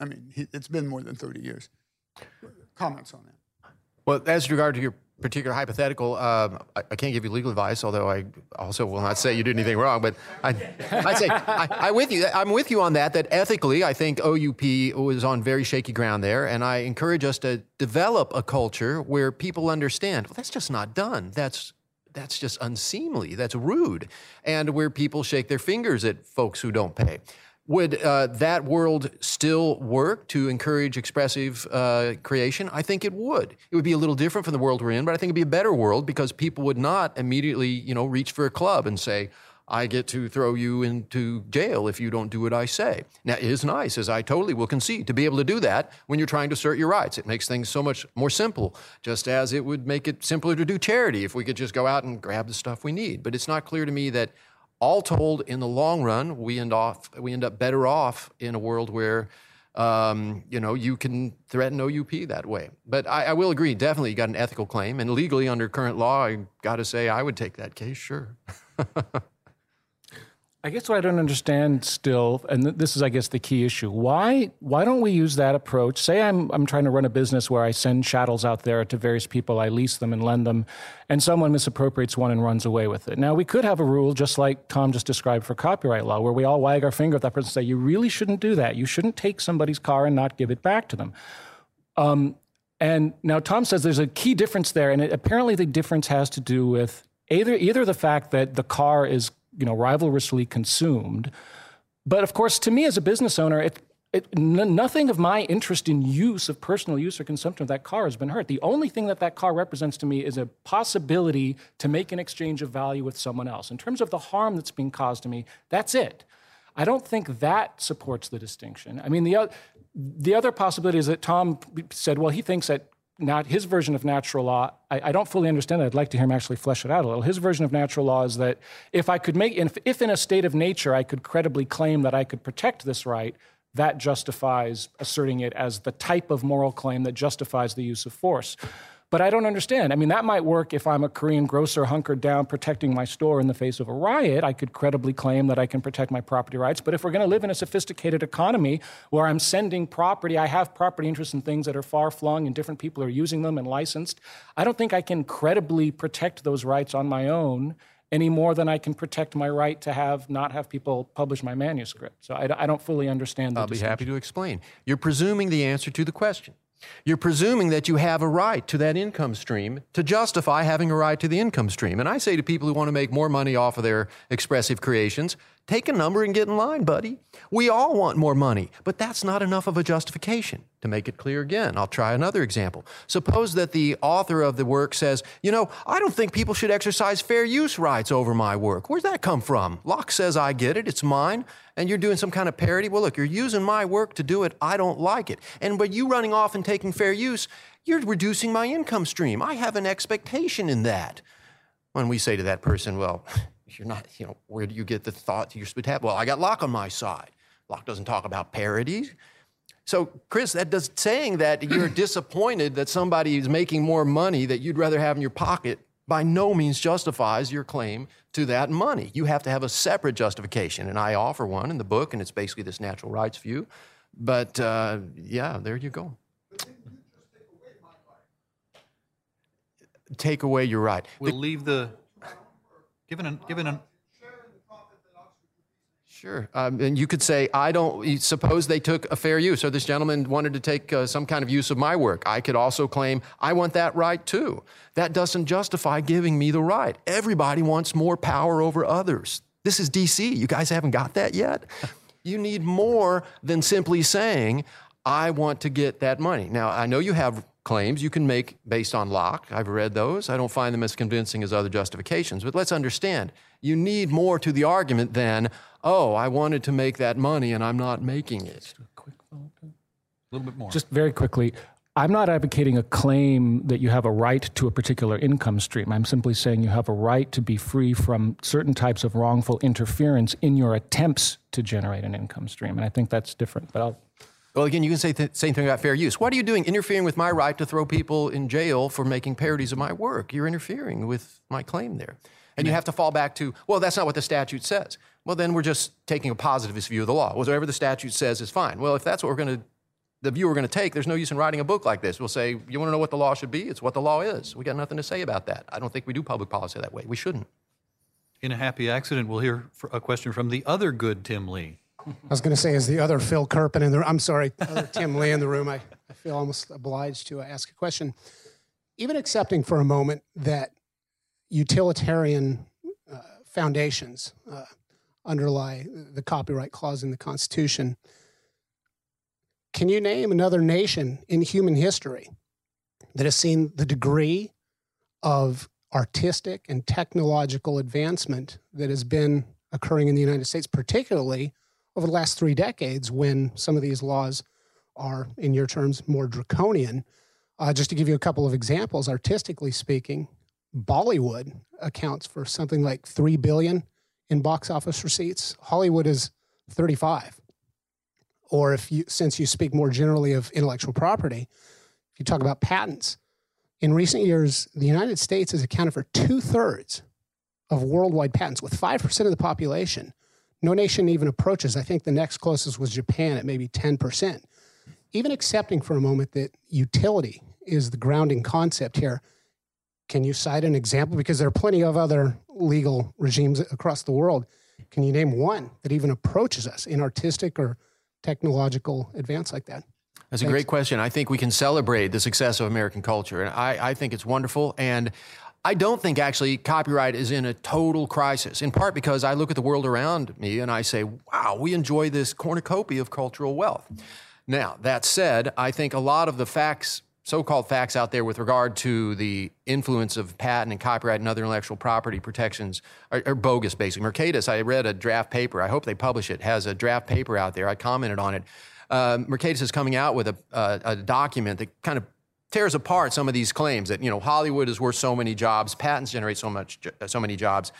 I mean, he, it's been more than 30 years. Comments on that? Well, as regard to your particular hypothetical, um, I, I, can't give you legal advice, although I also will not say you did anything wrong. But I, would say I, I with you. I'm with you on that. That ethically, I think OUP was on very shaky ground there, and I encourage us to develop a culture where people understand. Well, that's just not done. That's that's just unseemly. That's rude, and where people shake their fingers at folks who don't pay. Would uh, that world still work to encourage expressive uh, creation? I think it would. It would be a little different from the world we're in, but I think it'd be a better world because people would not immediately, you know, reach for a club and say, I get to throw you into jail if you don't do what I say. Now, it is nice, as I totally will concede, to be able to do that when you're trying to assert your rights. It makes things so much more simple, just as it would make it simpler to do charity if we could just go out and grab the stuff we need. But it's not clear to me that all told, in the long run, we end off we end up better off in a world where um, you know you can threaten OUP that way. But I, I will agree, definitely, you got an ethical claim, and legally under current law, I got to say I would take that case, sure. (laughs) I guess what I don't understand still, and this is, I guess, the key issue. Why why don't we use that approach? Say I'm I'm trying to run a business where I send chattels out there to various people, I lease them and lend them, and someone misappropriates one and runs away with it. Now we could have a rule just like Tom just described for copyright law, where we all wag our finger at that person and say, "You really shouldn't do that. You shouldn't take somebody's car and not give it back to them." Um, and now Tom says there's a key difference there, and it, apparently the difference has to do with either either the fact that the car is you know, rivalrously consumed. But of course, to me as a business owner, it, it, n- nothing of my interest in use of personal use or consumption of that car has been hurt. The only thing that that car represents to me is a possibility to make an exchange of value with someone else. In terms of the harm that's being caused to me, that's it. I don't think that supports the distinction. I mean, the, the other possibility is that Tom said, well, he thinks that not his version of natural law. I, I, don't fully understand it. I'd like to hear him actually flesh it out a little. His version of natural law is that if I could make, if, if in a state of nature I could credibly claim that I could protect this right, that justifies asserting it as the type of moral claim that justifies the use of force. But I don't understand. I mean, that might work if I'm a Korean grocer hunkered down protecting my store in the face of a riot. I could credibly claim that I can protect my property rights. But if we're going to live in a sophisticated economy where I'm sending property, I have property interests in things that are far flung and different people are using them and licensed, I don't think I can credibly protect those rights on my own any more than I can protect my right to have not have people publish my manuscript. So I, I don't fully understand the I'll be happy to explain. You're presuming the answer to the question. You're presuming that you have a right to that income stream to justify having a right to the income stream. And I say to people who want to make more money off of their expressive creations, take a number and get in line, buddy. We all want more money, but that's not enough of a justification. To make it clear again, I'll try another example. Suppose that the author of the work says, You know, I don't think people should exercise fair use rights over my work. Where's that come from? Locke says I get it, it's mine, and you're doing some kind of parody. Well, look, you're using my work to do it, I don't like it. And by you running off and taking fair use, you're reducing my income stream. I have an expectation in that. When we say to that person, Well, (laughs) you're not, you know, where do you get the thought you're supposed to have? Well, I got Locke on my side. Locke doesn't talk about parodies. So, Chris, that does saying that (clears throat) you're disappointed that somebody is making more money that you'd rather have in your pocket by no means justifies your claim to that money. You have to have a separate justification, and I offer one in the book, and it's basically this natural rights view. But uh, yeah, there you go. Take away your right. We'll leave the, given an, given an, Sure. Um, and you could say, I don't, suppose they took a fair use, or this gentleman wanted to take uh, some kind of use of my work. I could also claim, I want that right too. That doesn't justify giving me the right. Everybody wants more power over others. This is DC. You guys haven't got that yet? (laughs) You need more than simply saying, I want to get that money. Now, I know you have claims you can make based on Locke. I've read those. I don't find them as convincing as other justifications. But let's understand you need more to the argument than, oh, I wanted to make that money and I'm not making it. Just a quick moment. A little bit more. Just very quickly, I'm not advocating a claim that you have a right to a particular income stream. I'm simply saying you have a right to be free from certain types of wrongful interference in your attempts to generate an income stream. And I think that's different. But I'll. Well, again, you can say the same thing about fair use. What are you doing interfering with my right to throw people in jail for making parodies of my work? You're interfering with my claim there. And you have to fall back to, well, that's not what the statute says. Well, then we're just taking a positivist view of the law. Whatever the statute says is fine. Well, if that's what we're going to, the view we're going to take, there's no use in writing a book like this. We'll say, you want to know what the law should be? It's what the law is. We got nothing to say about that. I don't think we do public policy that way. We shouldn't. In a happy accident, we'll hear a question from the other good Tim Lee. I was going to say, as the other Phil Kerpen in the I'm sorry, other Tim Lee in the room, I, I feel almost obliged to ask a question. Even accepting for a moment that utilitarian uh, foundations uh, underlie the copyright clause in the Constitution, can you name another nation in human history that has seen the degree of artistic and technological advancement that has been occurring in the United States, particularly over the last three decades when some of these laws are, in your terms, more draconian. Uh, just to give you a couple of examples, artistically speaking, Bollywood accounts for something like three billion in box office receipts. Hollywood is 35. Or if you, since you speak more generally of intellectual property, if you talk about patents, in recent years, the United States has accounted for two thirds of worldwide patents, with 5% of the population. No nation even approaches. I think the next closest was Japan at maybe 10%. Even accepting for a moment that utility is the grounding concept here, can you cite an example? Because there are plenty of other legal regimes across the world. Can you name one that even approaches us in artistic or technological advance like that? That's a great question. I think we can celebrate the success of American culture. And I, I think it's wonderful. And I don't think actually copyright is in a total crisis, in part because I look at the world around me and I say, wow, we enjoy this cornucopia of cultural wealth. Now, that said, I think a lot of the facts, so called facts out there with regard to the influence of patent and copyright and other intellectual property protections are, are bogus, basically. Mercatus, I read a draft paper, I hope they publish it, has a draft paper out there. I commented on it. Uh, Mercatus is coming out with a, uh, a document that kind of tears apart some of these claims that you know Hollywood is worth so many jobs, patents generate so much, so many jobs.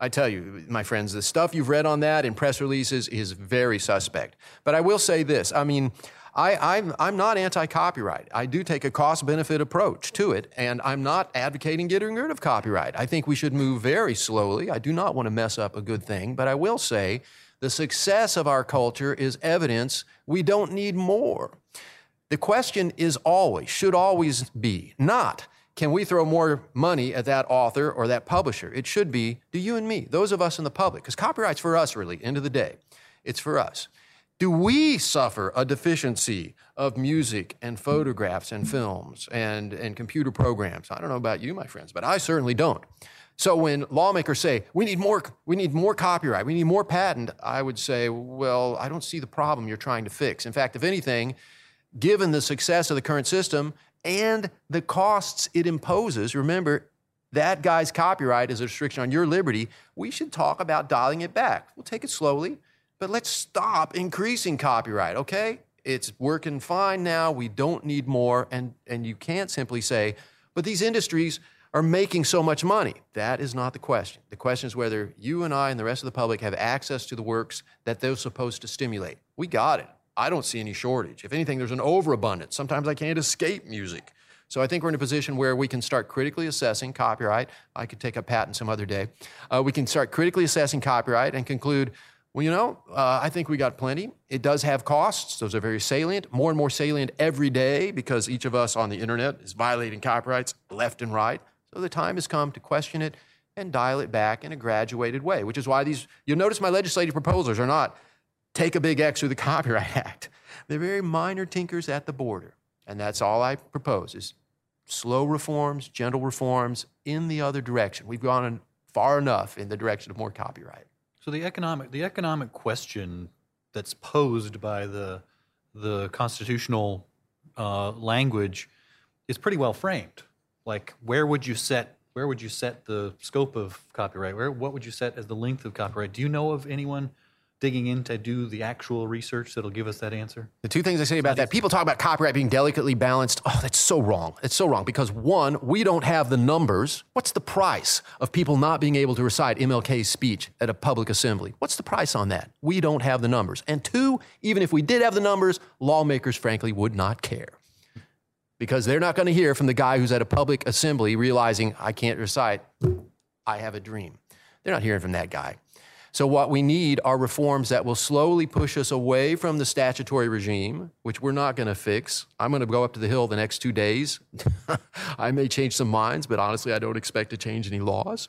I tell you, my friends, the stuff you've read on that in press releases is very suspect. But I will say this: I mean, I, I'm, I'm not anti-copyright. I do take a cost-benefit approach to it, and I'm not advocating getting rid of copyright. I think we should move very slowly. I do not want to mess up a good thing, but I will say the success of our culture is evidence we don't need more. The question is always, should always be, not can we throw more money at that author or that publisher? It should be do you and me, those of us in the public, because copyright's for us, really, end of the day. It's for us. Do we suffer a deficiency of music and photographs and films and, and computer programs? I don't know about you, my friends, but I certainly don't. So when lawmakers say we need more, we need more copyright, we need more patent, I would say, well, I don't see the problem you're trying to fix. In fact, if anything, given the success of the current system and the costs it imposes, remember that guy's copyright is a restriction on your liberty. We should talk about dialing it back. We'll take it slowly. But let's stop increasing copyright, okay? It's working fine now. We don't need more. And, and you can't simply say, but these industries are making so much money. That is not the question. The question is whether you and I and the rest of the public have access to the works that they're supposed to stimulate. We got it. I don't see any shortage. If anything, there's an overabundance. Sometimes I can't escape music. So I think we're in a position where we can start critically assessing copyright. I could take a patent some other day. Uh, we can start critically assessing copyright and conclude well, you know, uh, I think we got plenty. It does have costs. Those are very salient, more and more salient every day because each of us on the internet is violating copyrights left and right. So the time has come to question it and dial it back in a graduated way, which is why these, you'll notice my legislative proposals are not take a big X through the Copyright (laughs) Act. They're very minor tinkers at the border. And that's all I propose is slow reforms, gentle reforms in the other direction. We've gone far enough in the direction of more copyright. So the economic the economic question that's posed by the the constitutional uh, language is pretty well framed. Like, where would you set where would you set the scope of copyright? Where what would you set as the length of copyright? Do you know of anyone digging in to do the actual research that'll give us that answer? The two things I say about that people talk about copyright being delicately balanced. Oh, that's so wrong. It's so wrong because one, we don't have the numbers. What's the price of people not being able to recite MLK's speech at a public assembly? What's the price on that? We don't have the numbers. And two, even if we did have the numbers, lawmakers, frankly, would not care. Because they're not going to hear from the guy who's at a public assembly realizing, I can't recite, I have a dream. They're not hearing from that guy. So, what we need are reforms that will slowly push us away from the statutory regime, which we're not going to fix. I'm going to go up to the Hill the next two days. (laughs) I may change some minds, but honestly, I don't expect to change any laws.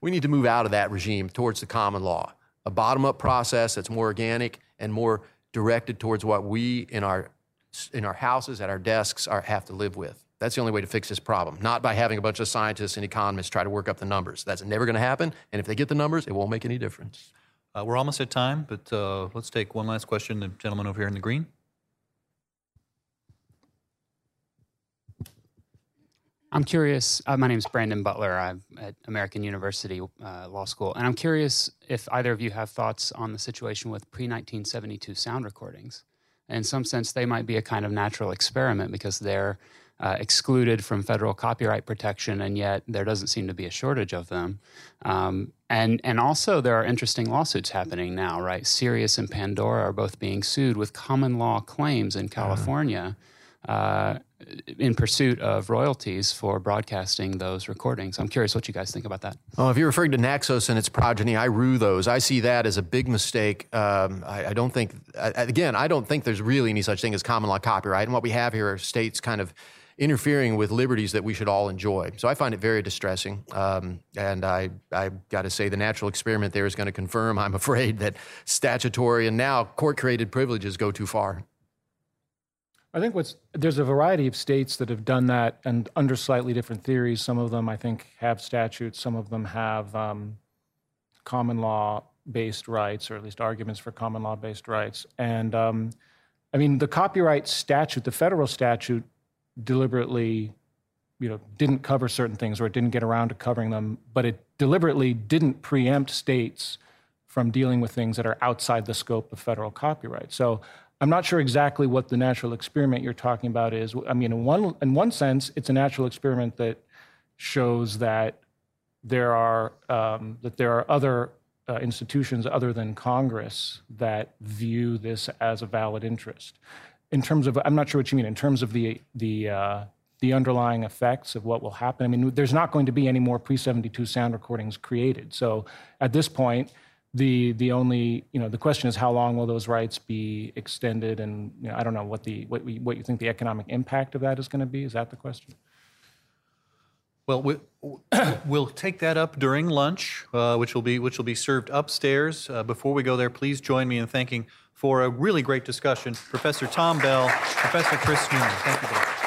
We need to move out of that regime towards the common law, a bottom up process that's more organic and more directed towards what we in our, in our houses, at our desks, are, have to live with. That's the only way to fix this problem, not by having a bunch of scientists and economists try to work up the numbers. That's never going to happen. And if they get the numbers, it won't make any difference. Uh, we're almost at time, but uh, let's take one last question. The gentleman over here in the green. I'm curious. Uh, my name is Brandon Butler. I'm at American University uh, Law School, and I'm curious if either of you have thoughts on the situation with pre 1972 sound recordings. In some sense, they might be a kind of natural experiment because they're uh, excluded from federal copyright protection, and yet there doesn't seem to be a shortage of them. Um, and and also there are interesting lawsuits happening now, right? Sirius and Pandora are both being sued with common law claims in California. Uh, in pursuit of royalties for broadcasting those recordings. I'm curious what you guys think about that. Well, if you're referring to Naxos and its progeny, I rue those. I see that as a big mistake. Um, I, I, don't think, I, again, I don't think there's really any such thing as common law copyright. And what we have here are states kind of interfering with liberties that we should all enjoy. So I find it very distressing. Um, and I, I got to say, the natural experiment there is going to confirm, I'm afraid, that statutory and now court created privileges go too far. I think what's there's a variety of states that have done that and under slightly different theories. Some of them, I think, have statutes. Some of them have um, common law based rights, or at least arguments for common law based rights. And um, I mean, the copyright statute, the federal statute, deliberately, you know, didn't cover certain things or it didn't get around to covering them, but it deliberately didn't preempt states from dealing with things that are outside the scope of federal copyright. So I'm not sure exactly what the natural experiment you're talking about is. I mean, in one in one sense, it's a natural experiment that shows that there are um, that there are other uh, institutions other than Congress that view this as a valid interest in terms of I'm not sure what you mean in terms of the the uh, the underlying effects of what will happen. I mean, there's not going to be any more pre-72 sound recordings created. So at this point, the the only you know the question is how long will those rights be extended, and you know, I don't know what the what we, what you think the economic impact of that is going to be. Is that the question? Well, we, we'll take that up during lunch, uh, which will be which will be served upstairs. Uh, before we go there, please join me in thanking for a really great discussion, Professor Tom Bell, Professor Chris Newman. Thank you both.